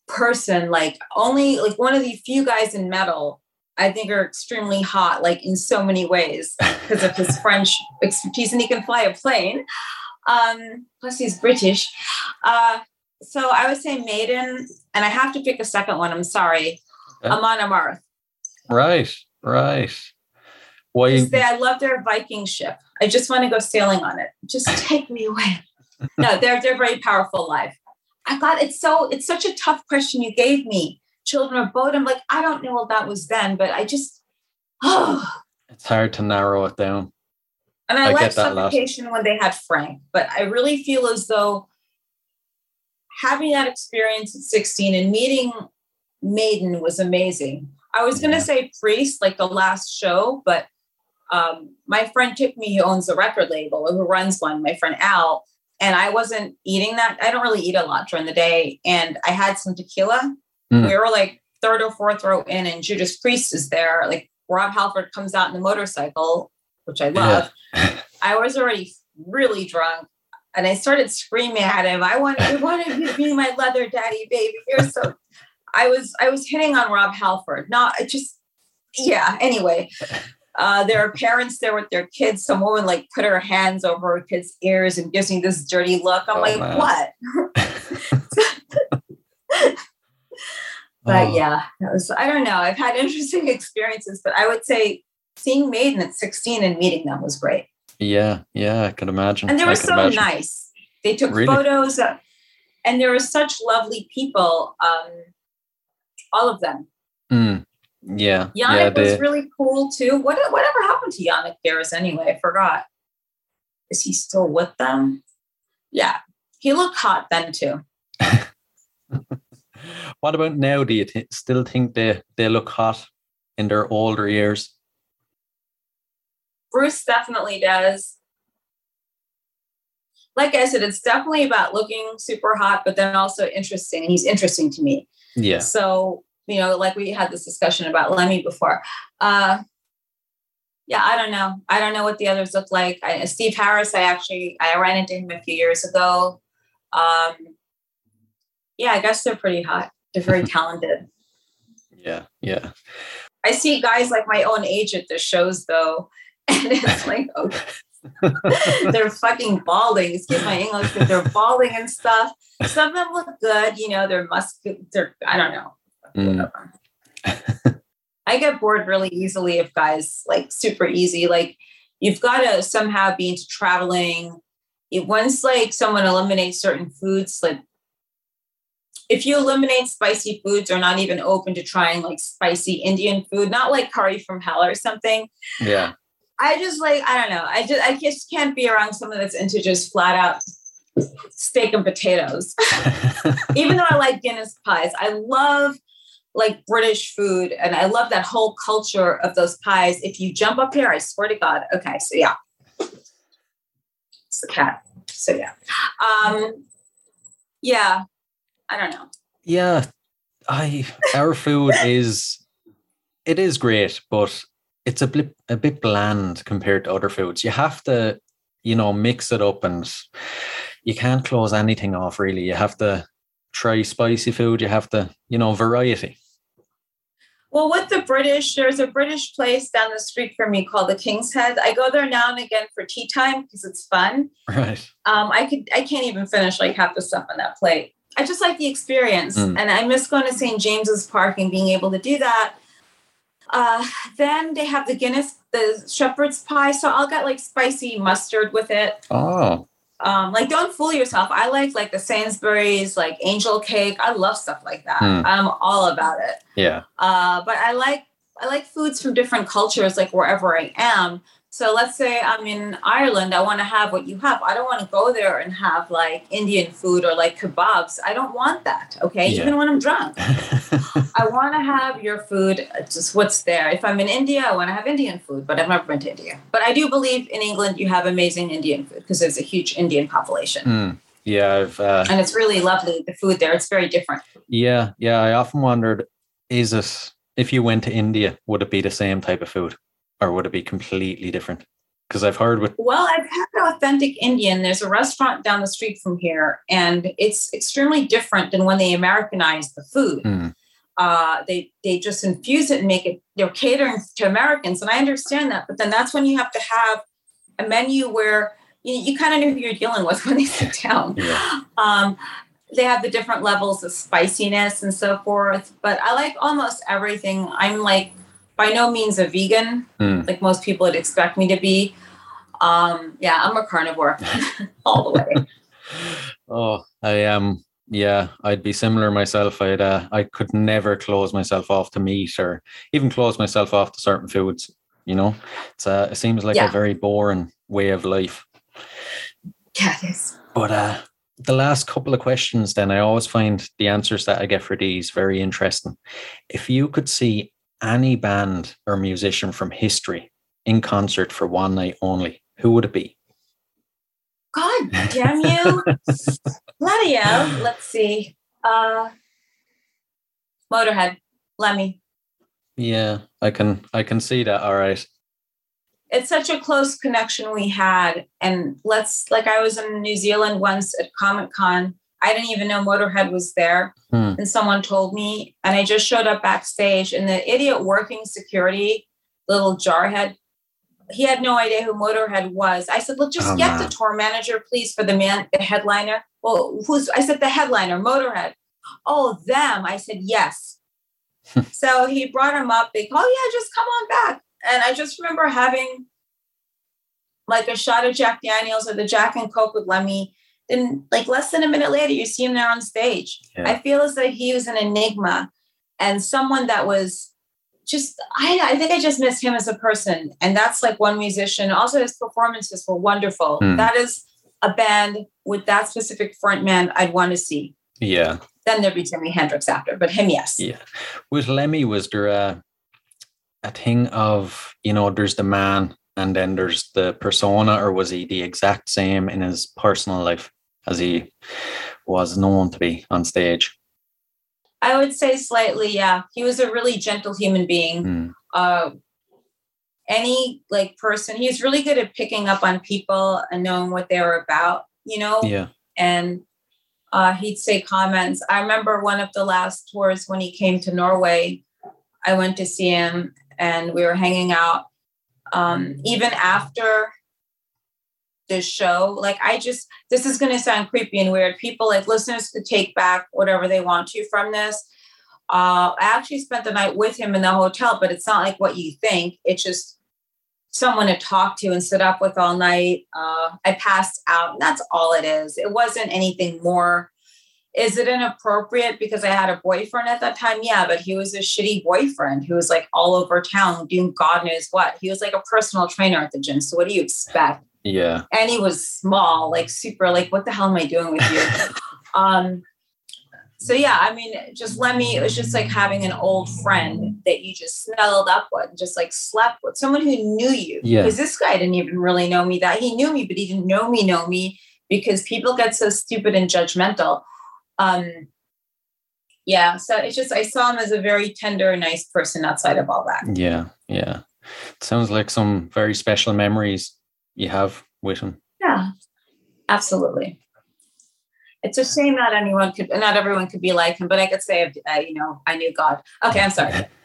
person, like, only like one of the few guys in metal I think are extremely hot, like in so many ways because of his French expertise, and he can fly a plane. Um, plus, he's British. Uh, so I would say Maiden, and I have to pick a second one. I'm sorry, Okay. Amon Amarth. Right. Right. Why? Just they- I love their Viking ship. I just want to go sailing on it. Just take me away. No, they're they're very powerful live. I got it's so it's such a tough question you gave me. Children of Bodom, like I don't know what that was then, but I just oh It's hard to narrow it down. And I, I liked suffocation when they had Frank, but I really feel as though having that experience at 16 and meeting Maiden was amazing. I was gonna say Priest, like the last show, but um, my friend took me, who owns a record label, who runs one, my friend Al, and I wasn't eating that. I don't really eat a lot during the day. And I had some tequila. Mm. We were like third or fourth row in, and Judas Priest is there. Like Rob Halford comes out in the motorcycle, which I love. I was already really drunk. And I started screaming at him, I want I wanted you to be my leather daddy, baby. You're so I was I was hitting on Rob Halford. Not I just yeah, anyway. Uh, there are parents there with their kids. Some woman like put her hands over her kid's ears and gives me this dirty look. I'm Oh, like, man. what? But Oh, yeah, that was I don't know. I've had interesting experiences, but I would say seeing Maiden at 16 and meeting them was great. Yeah. Yeah. I can imagine. And they were so imagine. nice. They took Really? photos, and there were such lovely people. Um, all of them. Mm. Yeah. Yannick yeah. was really cool too. What whatever happened to Yannick Garris anyway? I forgot. Is he still with them? Yeah, he looked hot then too. what about now? Do you still think they, they look hot in their older years? Bruce definitely does. Like I said, it's definitely about looking super hot, but then also interesting. And he's interesting to me. Yeah. So, you know, like we had this discussion about Lemmy before. Uh, yeah, I don't know. I don't know what the others look like. I, Steve Harris, I actually I ran into him a few years ago. Um, yeah, I guess they're pretty hot. They're very talented. Yeah. Yeah. I see guys like my own age at the shows though, and it's like, okay. they're fucking balding. Excuse my English, but they're balding and stuff. Some of them look good, you know. They're muscular. They're I don't know. Mm. I get bored really easily if guys like super easy. Like you've got to somehow be into traveling. It, once like someone eliminates certain foods, like if you eliminate spicy foods or not even open to trying like spicy Indian food, not like curry from hell or something, Yeah. I just like I don't know. I just I just can't be around someone that's into just flat out steak and potatoes. Even though I like Guinness pies, I love like British food and I love that whole culture of those pies. If you jump up here, I swear to God. Okay, so yeah, it's the cat. So yeah, um, yeah. I don't know. yeah. I our food is it is great, but it's a bit a bit bland compared to other foods. You have to, you know, mix it up and you can't close anything off really. You have to try spicy food, you have to, you know, variety. Well, with the British, there's a British place down the street from me called the King's Head. I go there now and again for tea time because it's fun. Right. um, I could I can't even finish like half the stuff on that plate. I just like the experience, Mm. and I miss going to St. James's Park and being able to do that. Uh, then they have the Guinness, the shepherd's pie, so I'll get like spicy mustard with it. Oh, um, like don't fool yourself. I like like the Sainsbury's, like angel cake. I love stuff like that. Hmm. I'm all about it. Yeah. Uh, but I like I like foods from different cultures, like wherever I am. So let's say I'm in Ireland, I want to have what you have. I don't want to go there and have like Indian food or like kebabs. I don't want that. Okay. Yeah. Even when I'm drunk. I want to have your food, uh, just what's there. If I'm in India, I want to have Indian food, but I've never been to India. But I do believe in England you have amazing Indian food because there's a huge Indian population. Hmm. Yeah, I've uh, And it's really lovely, the food there. It's very different. yeah, yeah. I often wondered, is it if you went to India, would it be the same type of food, or would it be completely different? Because I've heard with Well, I've had authentic Indian. There's a restaurant down the street from here, and it's extremely different than when they Americanize the food. Hmm. Uh, they they just infuse it and make it. you know catering to Americans, and I understand that. But then that's when you have to have a menu where you, you kind of know who you're dealing with when they sit down. yeah, Um, they have the different levels of spiciness and so forth. But I like almost everything. I'm like by no means a vegan, Hmm. like most people would expect me to be. Um, yeah, I'm a carnivore all the way. Oh, I am. yeah, I'd be similar myself. I'd uh, I could never close myself off to meat or even close myself off to certain foods. You know, it's uh, it seems like Yeah. a very boring way of life. Yeah, it is. But uh, the last couple of questions, then I always find the answers that I get for these very interesting. If you could see any band or musician from history in concert for one night only, who would it be? God damn you. Bloody hell. Let's see. Uh Motorhead. Lemmy. Yeah, I can I can see that. All right. It's such a close connection we had. And let's like I was in New Zealand once at Comic Con. I didn't even know Motorhead was there. Hmm. And someone told me, and I just showed up backstage, and the idiot working security, little jarhead, he had no idea who Motorhead was. I said, "Look, just Oh, get man. the tour manager, please, for the man, the headliner." Well, who's? I said the headliner, Motorhead. Oh, them. I said yes. so he brought him up. They, oh yeah, just come on back. And I just remember having like a shot of Jack Daniels or the Jack and Coke with Lemmy. Then, like less than a minute later, you see him there on stage. Yeah. I feel as though he was an enigma and someone that was just I, I think I just missed him as a person. And that's like one musician. Also, his performances were wonderful. Hmm. That is a band with that specific frontman I'd want to see. Yeah. Then there'd be Jimi Hendrix after, but him, yes. Yeah. With Lemmy, was there a, a thing of, you know, there's the man and then there's the persona, or was he the exact same in his personal life as he was known to be on stage? I would say slightly, yeah. He was a really gentle human being. Hmm. Uh, any like person, he's really good at picking up on people and knowing what they were about, you know. Yeah. and uh, he'd say comments. I remember one of the last tours when he came to Norway. I went to see him, and we were hanging out. Um, even after the show, like I just this is going to sound creepy and weird. People like listeners could take back whatever they want to from this. Uh, I actually spent the night with him in the hotel, but it's not like what you think. It's just someone to talk to and sit up with all night. Uh, I passed out. And that's all it is. It wasn't anything more. Is it inappropriate because I had a boyfriend at that time? Yeah, but he was a shitty boyfriend who was like all over town doing God knows what. He was like a personal trainer at the gym. So what do you expect? Yeah. and he was small, like super, like, what the hell am I doing with you? um, so yeah, I mean, just let me, it was just like having an old friend that you just snuggled up with, and just like slept with, someone who knew you. Yeah. Because this guy didn't even really know me that he knew me, but he didn't know me, know me because people get so stupid and judgmental. Um, yeah, so it's just I saw him as a very tender, nice person outside of all that. Yeah. Yeah. sounds like some very special memories you have with him. Yeah, absolutely. It's a shame not anyone could, not everyone could be like him, but I could say, uh, you know, I knew God. Okay, I'm sorry.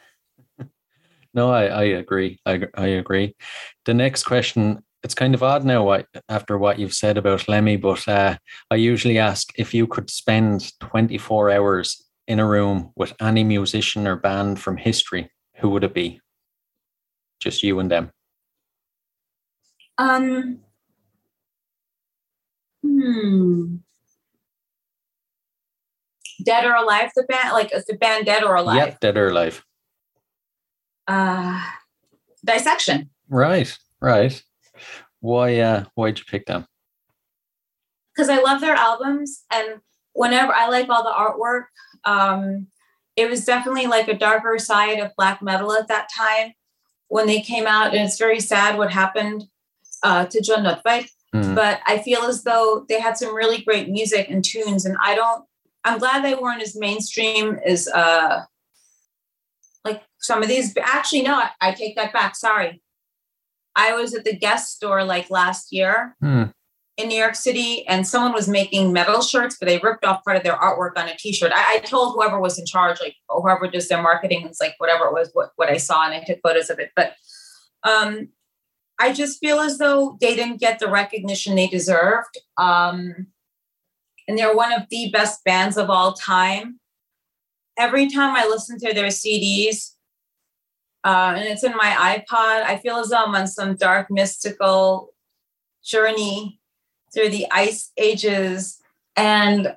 No, I, I agree. I, I agree. The next question, it's kind of odd now what, after what you've said about Lemmy, but uh, I usually ask if you could spend 24 hours in a room with any musician or band from history, who would it be? Just you and them. Um, Hmm. Dead or alive, the band? Like, is the band dead or alive? Yep, dead or alive. Uh, dissection. Right, right. Why? Uh, why'd you pick them? Because I love their albums, and whenever I like all the artwork, um, it was definitely like a darker side of black metal at that time when they came out, and it's very sad what happened uh, to Jon Nödtveidt. Mm. But I feel as though they had some really great music and tunes, and I don't. I'm glad they weren't as mainstream as uh, like some of these. Actually, no, I, I take that back. Sorry, I was at the guest store like last year Hmm. in New York City, and someone was making metal shirts, but they ripped off part of their artwork on a T-shirt. I, I told whoever was in charge, like whoever does their marketing, it's like whatever it was, what what I saw, and I took photos of it. But um, I just feel as though they didn't get the recognition they deserved. Um, and they're one of the best bands of all time. Every time I listen to their CDs, uh, and it's in my iPod, I feel as though I'm on some dark, mystical journey through the ice ages. And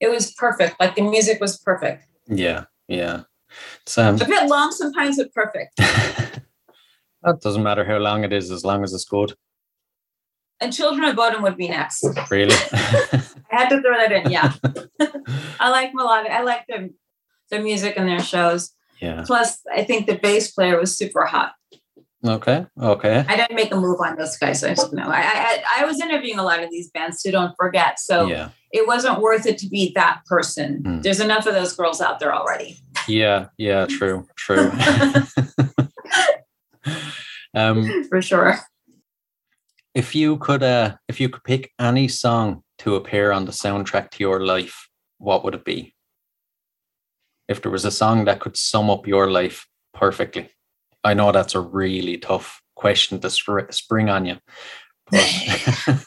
it was perfect. Like the music was perfect. Yeah, yeah. It's, um, A bit long sometimes, but perfect. that doesn't matter how long it is, as long as it's good. And Children of Bodom would be next. Really. I had to throw that in. Yeah. I like melodic. I like their, their music and their shows. yeah. Plus, I think the bass player was super hot. Okay. Okay. I didn't make a move on those guys. I just know. I, I I was interviewing a lot of these bands, so don't forget. So Yeah. it wasn't worth it to be that person. Hmm. There's enough of those girls out there already. Yeah. Yeah. True. True. um, For sure. if you could, uh, if you could pick any song to appear on the soundtrack to your life, what would it be? If there was a song that could sum up your life perfectly, I know that's a really tough question to spr- spring on you. But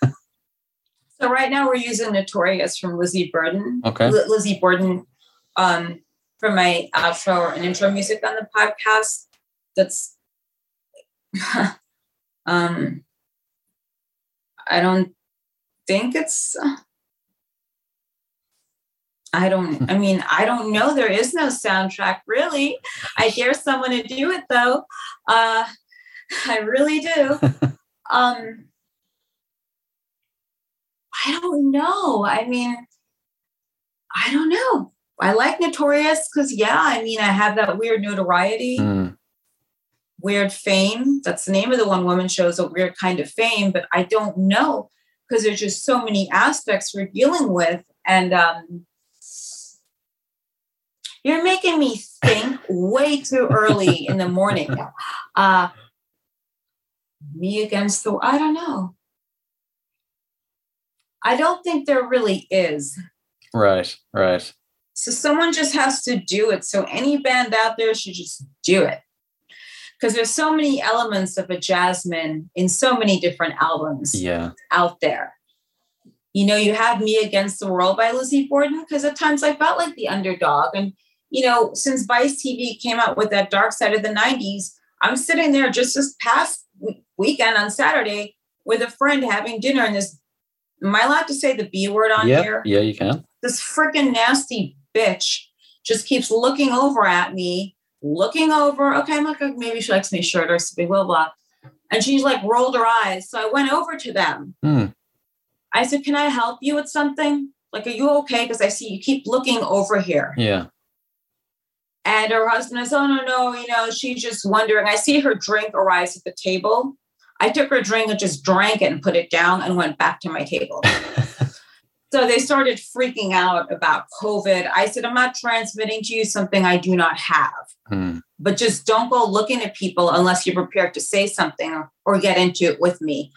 So right now we're using Notorious from Lizzy Borden. okay. Li- Lizzy Borden um, for my outro and intro music on the podcast. That's um, I don't think it's. I don't. I mean, I don't know. There is no soundtrack, really. I dare someone to do it, though. Uh, I really do. Um, I don't know. I mean, I don't know. I like Notorious because, yeah, I mean, I have that weird notoriety, Mm, weird fame. That's the name of the one woman show is a weird kind of fame, but I don't know because there's just so many aspects we're dealing with. And um, you're making me think way too early in the morning. Uh, me against the, I don't know. I don't think there really is. right. Right. So someone just has to do it. So any band out there should just do it. Because there's so many elements of a Jasmine in so many different albums Yeah. out there. You know, you have Me Against the World by Lizzy Borden, because at times I felt like the underdog. And, you know, since Vice TV came out with that dark side of the 90s, I'm sitting there just this past weekend on Saturday with a friend having dinner and this am I allowed to say the B word on Yeah. here? Yeah. You can. this freaking nasty bitch just keeps looking over at me, looking over. Okay, I'm like, maybe she likes me short or something, blah, blah. And she's like rolled her eyes. So I went over to them. Hmm. I said, Can I help you with something? Like, are you okay? Because I see you keep looking over here. Yeah. And her husband is, Oh, no, no, you know, she's just wondering. I see her drink arise at the table. I took her drink and just drank it and put it down and went back to my table. So they started freaking out about COVID. I said, I'm not transmitting to you something I do not have, Hmm. but just don't go looking at people unless you're prepared to say something or, get into it with me.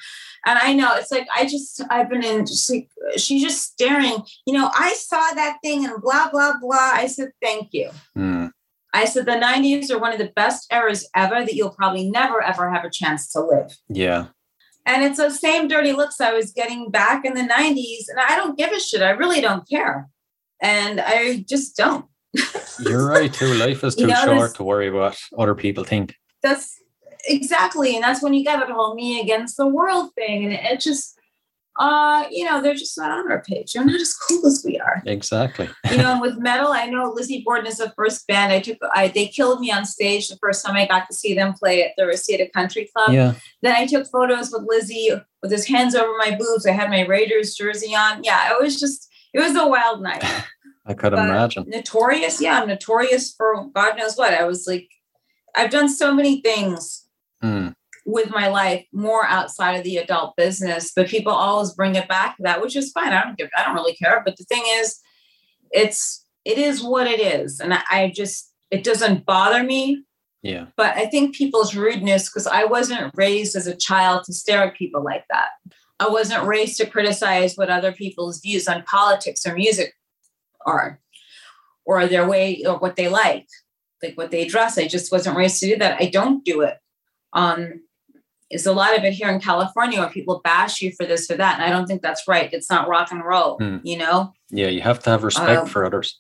And I know it's like, I just, I've been in just like, she's just staring, you know, I saw that thing and blah, blah, blah. I said, thank you. Hmm. I said, the 90s are one of the best eras ever that you'll probably never, ever have a chance to live. Yeah. And it's those same dirty looks I was getting back in the 90s. And I don't give a shit. I really don't care. And I just don't. You're right too. Life is You too know, short to worry what other people think. That's exactly. And that's when you get that whole me against the world thing. And it just, uh, you know, they're just not on our page. They're not as cool as we are. Exactly. You know, and with metal, I know Lizzy Borden is the first band I took. I they killed me on stage the first time I got to see them play at the Reseda Country Club. Yeah. Then I took photos with Lizzy with his hands over my boobs. I had my Raiders jersey on. Yeah, it was just it was a wild night. I could But imagine. Notorious, yeah, I'm notorious for God knows what. I was like, I've done so many things Mm, with my life more outside of the adult business, but people always bring it back to that, which is fine. I don't give, I don't really care. But the thing is, it's it is what it is, and I, I just it doesn't bother me. yeah. But I think people's rudeness, because I wasn't raised as a child to stare at people like that. I wasn't raised to criticize what other people's views on politics or music are, or their way or what they like, like what they dress. I just wasn't raised to do that. I don't do it. Um, is a lot of it here in California where people bash you for this or that, and I don't think that's right. It's not rock and roll, Hmm. you know. Yeah. You have to have respect Um, for others.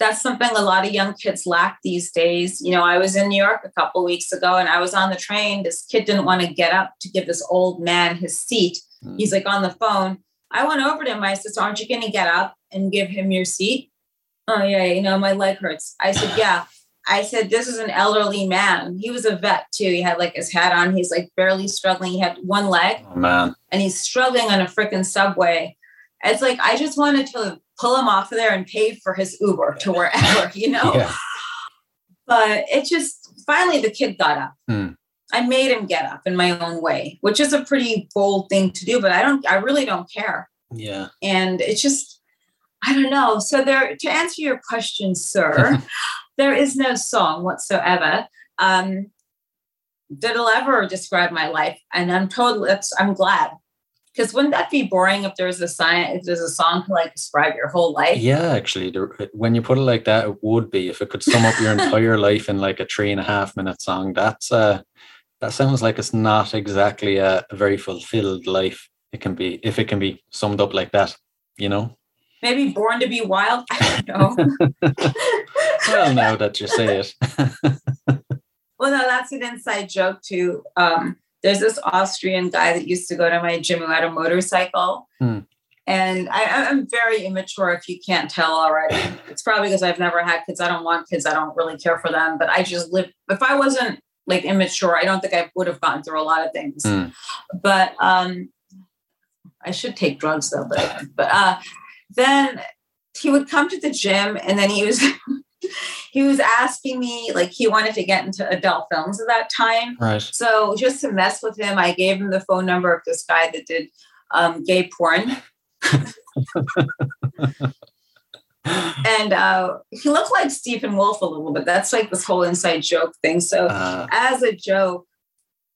that's something a lot of young kids lack these days. You know, I was in New York a couple weeks ago and I was on the train. This kid didn't want to get up to give this old man his seat. Mm. He's like on the phone. I went over to him. I said, So aren't you going to get up and give him your seat? Oh, yeah, you know, my leg hurts. I said, Yeah. I said, This is an elderly man. He was a vet too. He had like his hat on. He's like barely struggling. He had one leg Oh man. and he's struggling on a freaking subway. It's like I just wanted to pull him off of there and pay for his Uber to wherever, you know. Yeah. But it just finally the kid got up. Hmm. I made him get up in my own way, which is a pretty bold thing to do, but I don't I really don't care. Yeah. And it's just I don't know. So there to answer your question, sir, there is no song whatsoever. Um that'll ever describe my life. And I'm totally I'm glad. Because wouldn't that be boring if there's a sign if there's a song to like describe your whole life? Yeah, actually, there, when you put it like that, it would be. If it could sum up your entire life in like a three and a half minute song, that's uh that sounds like it's not exactly a, a very fulfilled life. It can be if it can be summed up like that, you know. Maybe born to be wild. I don't know. Well, now that you say it, Well, no, that's an inside joke too. Um, there's this Austrian guy that used to go to my gym who had a motorcycle. Hmm. And I, I'm very immature if you can't tell already. It's probably because I've never had kids. I don't want kids. I don't really care for them. But I just live, if I wasn't like immature, I don't think I would have gotten through a lot of things. Hmm. But um, I should take drugs though. But, but uh, then he would come to the gym and then he was he was asking me like he wanted to get into adult films at that time. Right? so just to mess with him i gave him the phone number of this guy that did um, gay porn. And uh, he looked like Steppenwolf a little bit. That's like this whole inside joke thing. So Uh, as a joke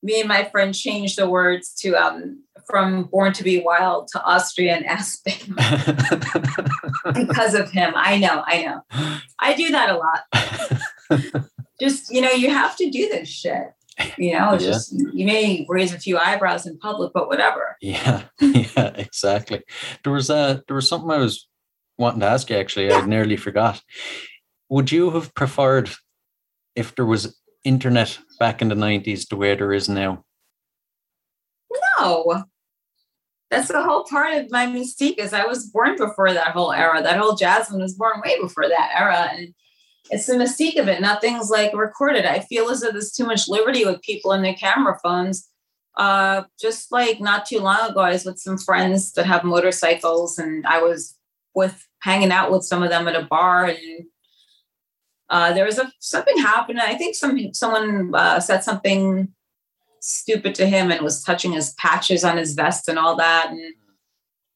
me and my friend changed the words to um, from born to be wild to austrian aspen because of him i know i know i do that a lot just you know you have to do this shit you know it's Yeah. just you may raise a few eyebrows in public but whatever yeah, yeah, exactly. There was uh, there was something I was wanting to ask you. Actually, I nearly forgot. Would you have preferred if there was internet back in the nineties the way there is now? no that's the whole part of my mystique is i was born before that whole era. That whole jasmine was born way before that era. And it's the mystique of it nothing's like recorded. I feel as though there's too much liberty with people and their camera phones. Uh just like not too long ago i was with some friends that have motorcycles and i was with hanging out with some of them at a bar and uh, there was a something happened. I think some someone uh, said something stupid to him and was touching his patches on his vest and all that. And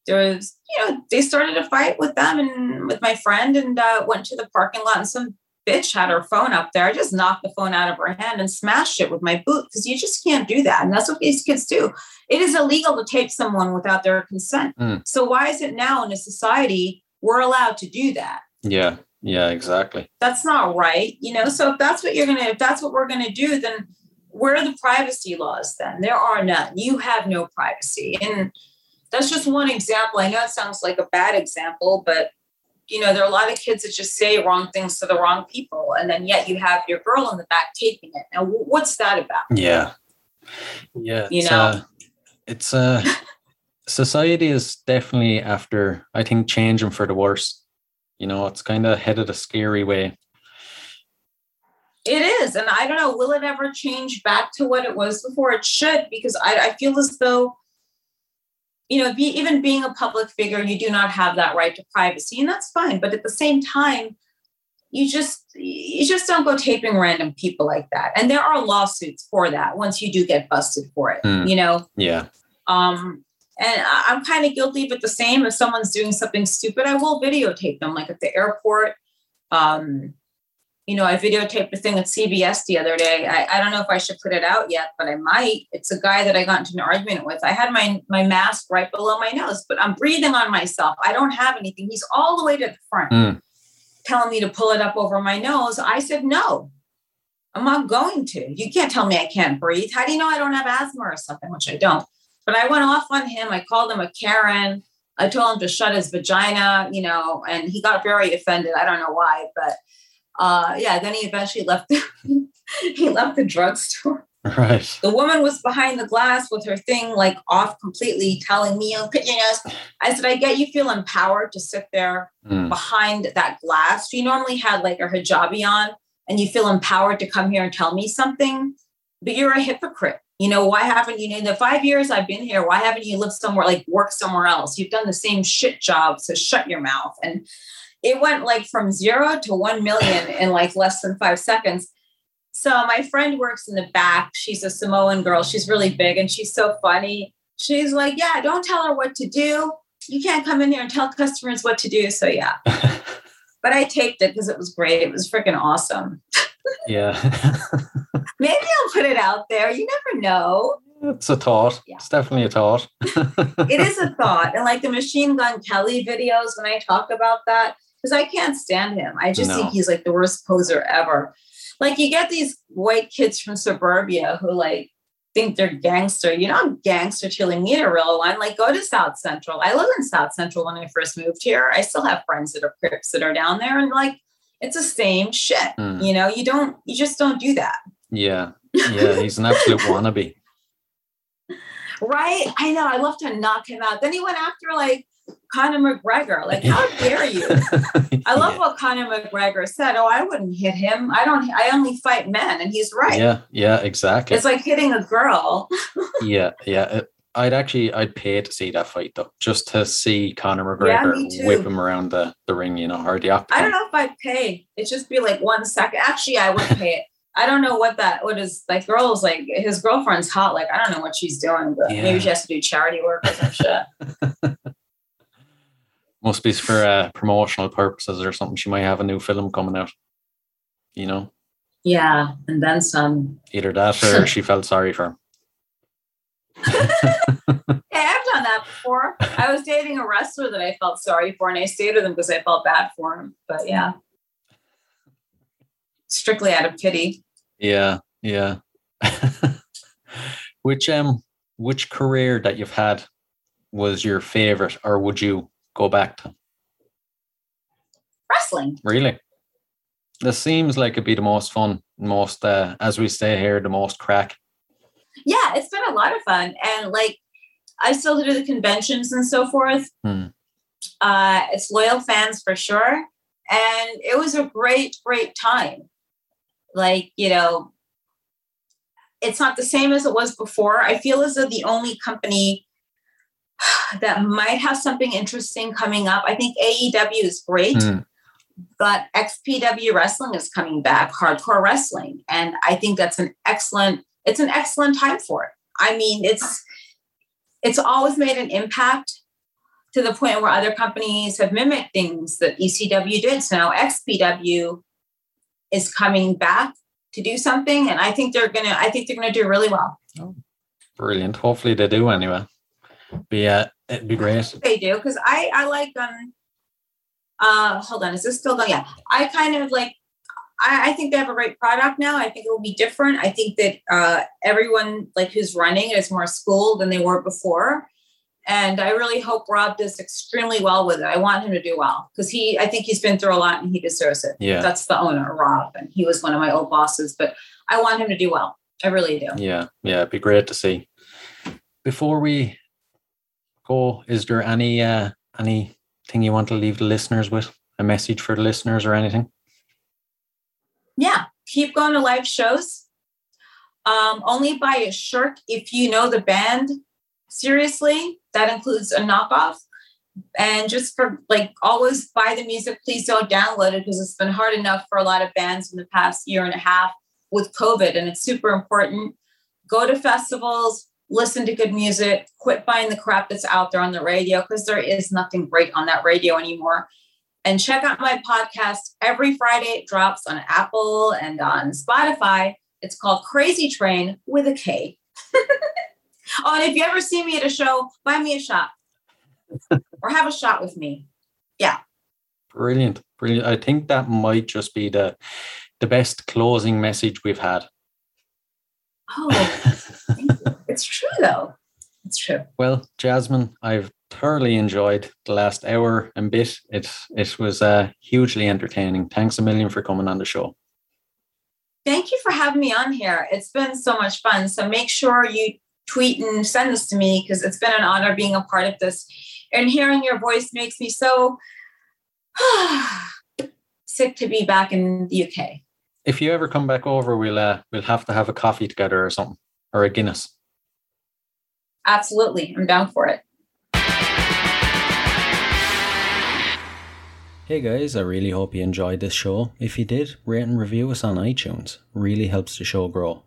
there was, you know, they started a fight with them and with my friend and uh, went to the parking lot and some bitch had her phone up there. I just knocked the phone out of her hand and smashed it with my boot because you just can't do that. And that's what these kids do. It is illegal to tape someone without their consent. Mm. So why is it now in a society we're allowed to do that? Yeah, yeah, exactly. that's not right you know so if that's what you're gonna if that's what we're gonna do then where are the privacy laws then there are none you have no privacy and that's just one example i know it sounds like a bad example but you know there are a lot of kids that just say wrong things to the wrong people and then yet you have your girl in the back taping it now what's that about Yeah, yeah. You it's, know? uh, it's uh, society is definitely after, I think, changing for the worse. You know, it's kind of headed a scary way. It is. And I don't know, will it ever change back to what it was before? It should, because I, I feel as though, you know, be, even being a public figure, you do not have that right to privacy, and that's fine. But at the same time, you just you just don't go taping random people like that. And there are lawsuits for that once you do get busted for it. Mm. You know, Yeah. um, and I'm kind of guilty but the same. If someone's doing something stupid, I will videotape them, like at the airport. Um, you know, I videotaped a thing at CVS the other day. I, I don't know if I should put it out yet, but I might. It's a guy that I got into an argument with. I had my my mask right below my nose, but I'm breathing on myself. I don't have anything. He's all the way to the front, Mm. telling me to pull it up over my nose. I said no. I'm not going to. You can't tell me I can't breathe. How do you know I don't have asthma or something, which I don't? But I went off on him. I called him a Karen. I told him to shut his vagina, you know, and he got very offended. I don't know why, but uh, yeah, then he eventually left. he left the drugstore. Right. The woman was behind the glass with her thing like off completely, telling me, "Oh, your nose." I said, "I get you feel empowered to sit there Mm. behind that glass. You normally had like a hijabi on and you feel empowered to come here and tell me something, but you're a hypocrite. You know, why haven't you, in the five years I've been here, why haven't you lived somewhere like work somewhere else? You've done the same shit job, so shut your mouth. And it went like from zero to 1 million in like less than five seconds. So my friend works in the back. She's a Samoan girl. She's really big and she's so funny. She's like, Yeah, don't tell her what to do. You can't come in here and tell customers what to do. So yeah. But I taped it because it was great. It was freaking awesome. yeah. Maybe I'll put it out there. You never know. it's a thought. Yeah. It's definitely a thought. It is a thought. And like the Machine Gun Kelly videos, when I talk about that, because I can't stand him. I just No. think he's like the worst poser ever. Like you get these white kids from suburbia who like think they're gangster. You're not gangster till you meet a real one. Like go to South Central. I live in South Central when I first moved here. I still have friends that are Crips that are down there, and like it's the same shit. Hmm. You know, you don't, you just don't do that. yeah. Yeah. He's an absolute wannabe. Right? I know. I love to knock him out. Then he went after like Conor McGregor. Like, how dare you? I love what Conor McGregor said. Oh, I wouldn't hit him. I don't. I only fight men, and he's right. Yeah. Yeah. Exactly. It's like hitting a girl. Yeah, yeah. I'd actually I'd pay to see that fight though, just to see Conor McGregor too. whip him around the, the ring, you know, or the I don't know if I'd pay. It'd just be like one second. Actually, I would pay it. I don't know what that. What is like? Girls like his girlfriend's hot. Like I don't know what she's doing, but Yeah. maybe she has to do charity work or some shit. Must be for uh, promotional purposes or something. She might have a new film coming out. You know, Yeah, and then some. either that or she felt sorry for him. Hey, I've done that before. I was dating a wrestler that I felt sorry for, and I stayed with him because I felt bad for him. But yeah, strictly out of pity. Yeah, yeah. which um which career that you've had was your favorite or would you go back to? Wrestling. Really? This seems like it'd be the most fun, most uh, as we say here, the most crack. Yeah, it's been a lot of fun, and like I still do the conventions and so forth. Hmm. Uh, it's loyal fans for sure, and it was a great, great time. Like you know, it's not the same as it was before. I feel as though the only company that might have something interesting coming up. I think AEW is great Hmm. but XPW wrestling is coming back, hardcore wrestling, and I think that's an excellent. It's an excellent time for it. I mean, it's it's always made an impact to the point where other companies have mimicked things that ECW did. So now XPW is coming back to do something, and I think they're gonna. I think they're gonna do really well. Brilliant. Hopefully they do anyway. Be uh, it'd be great. they do because I I like um uh hold on is this still going? Yeah. I kind of like I, I think they have a great product now. I think it will be different. I think that uh everyone like who's running is more schooled than they were before. And I really hope Rob does extremely well with it. I want him to do well because he I think he's been through a lot and he deserves it. Yeah. that's the owner Rob and he was one of my old bosses but I want him to do well. I really do. Yeah, yeah, it'd be great to see. Before we go, is there any uh, anything you want to leave the listeners with? A message for the listeners or anything? Yeah, keep going to live shows. Um, only buy a shirt if you know the band. Seriously, that includes a knockoff. And just for like always buy the music, please don't download it because it's been hard enough for a lot of bands in the past year and a half with COVID. And it's super important. Go to festivals, listen to good music, quit buying the crap that's out there on the radio because there is nothing great on that radio anymore. And check out my podcast. Every Friday it drops on Apple and on Spotify. It's called Crazy Train with a K. oh, and if you ever see me at a show, buy me a shot or have a shot with me. Yeah. Brilliant. Brilliant. I think that might just be the the best closing message we've had. Oh, it's true though. It's true. Well, Jasmine, I've thoroughly enjoyed the last hour and bit. It it was uh, hugely entertaining. Thanks a million for coming on the show. Thank you for having me on here. It's been so much fun. So make sure you tweet and send this to me because it's been an honor being a part of this. And hearing your voice makes me so sick to be back in the UK. If you ever come back over, we'll uh, we'll have to have a coffee together or something, or a Guinness. Absolutely, I'm down for it. Hey guys, I really hope you enjoyed this show. If you did, rate and review us on iTunes. Really helps the show grow.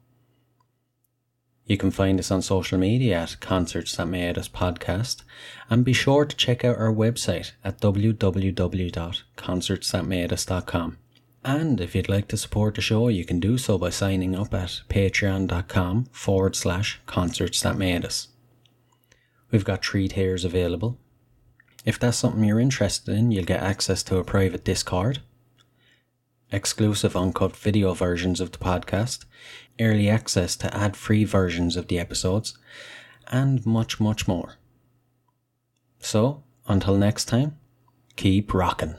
You can find us on social media at Concerts That Made Us Podcast, and be sure to check out our website at www.concertsthatmadeus.com. And if you'd like to support the show, you can do so by signing up at patreon.com forward slash concerts that made us. We've got three tiers available if that's something you're interested in, you'll get access to a private Discord, exclusive uncut video versions of the podcast, early access to ad free versions of the episodes, and much, much more. So, until next time, keep rocking.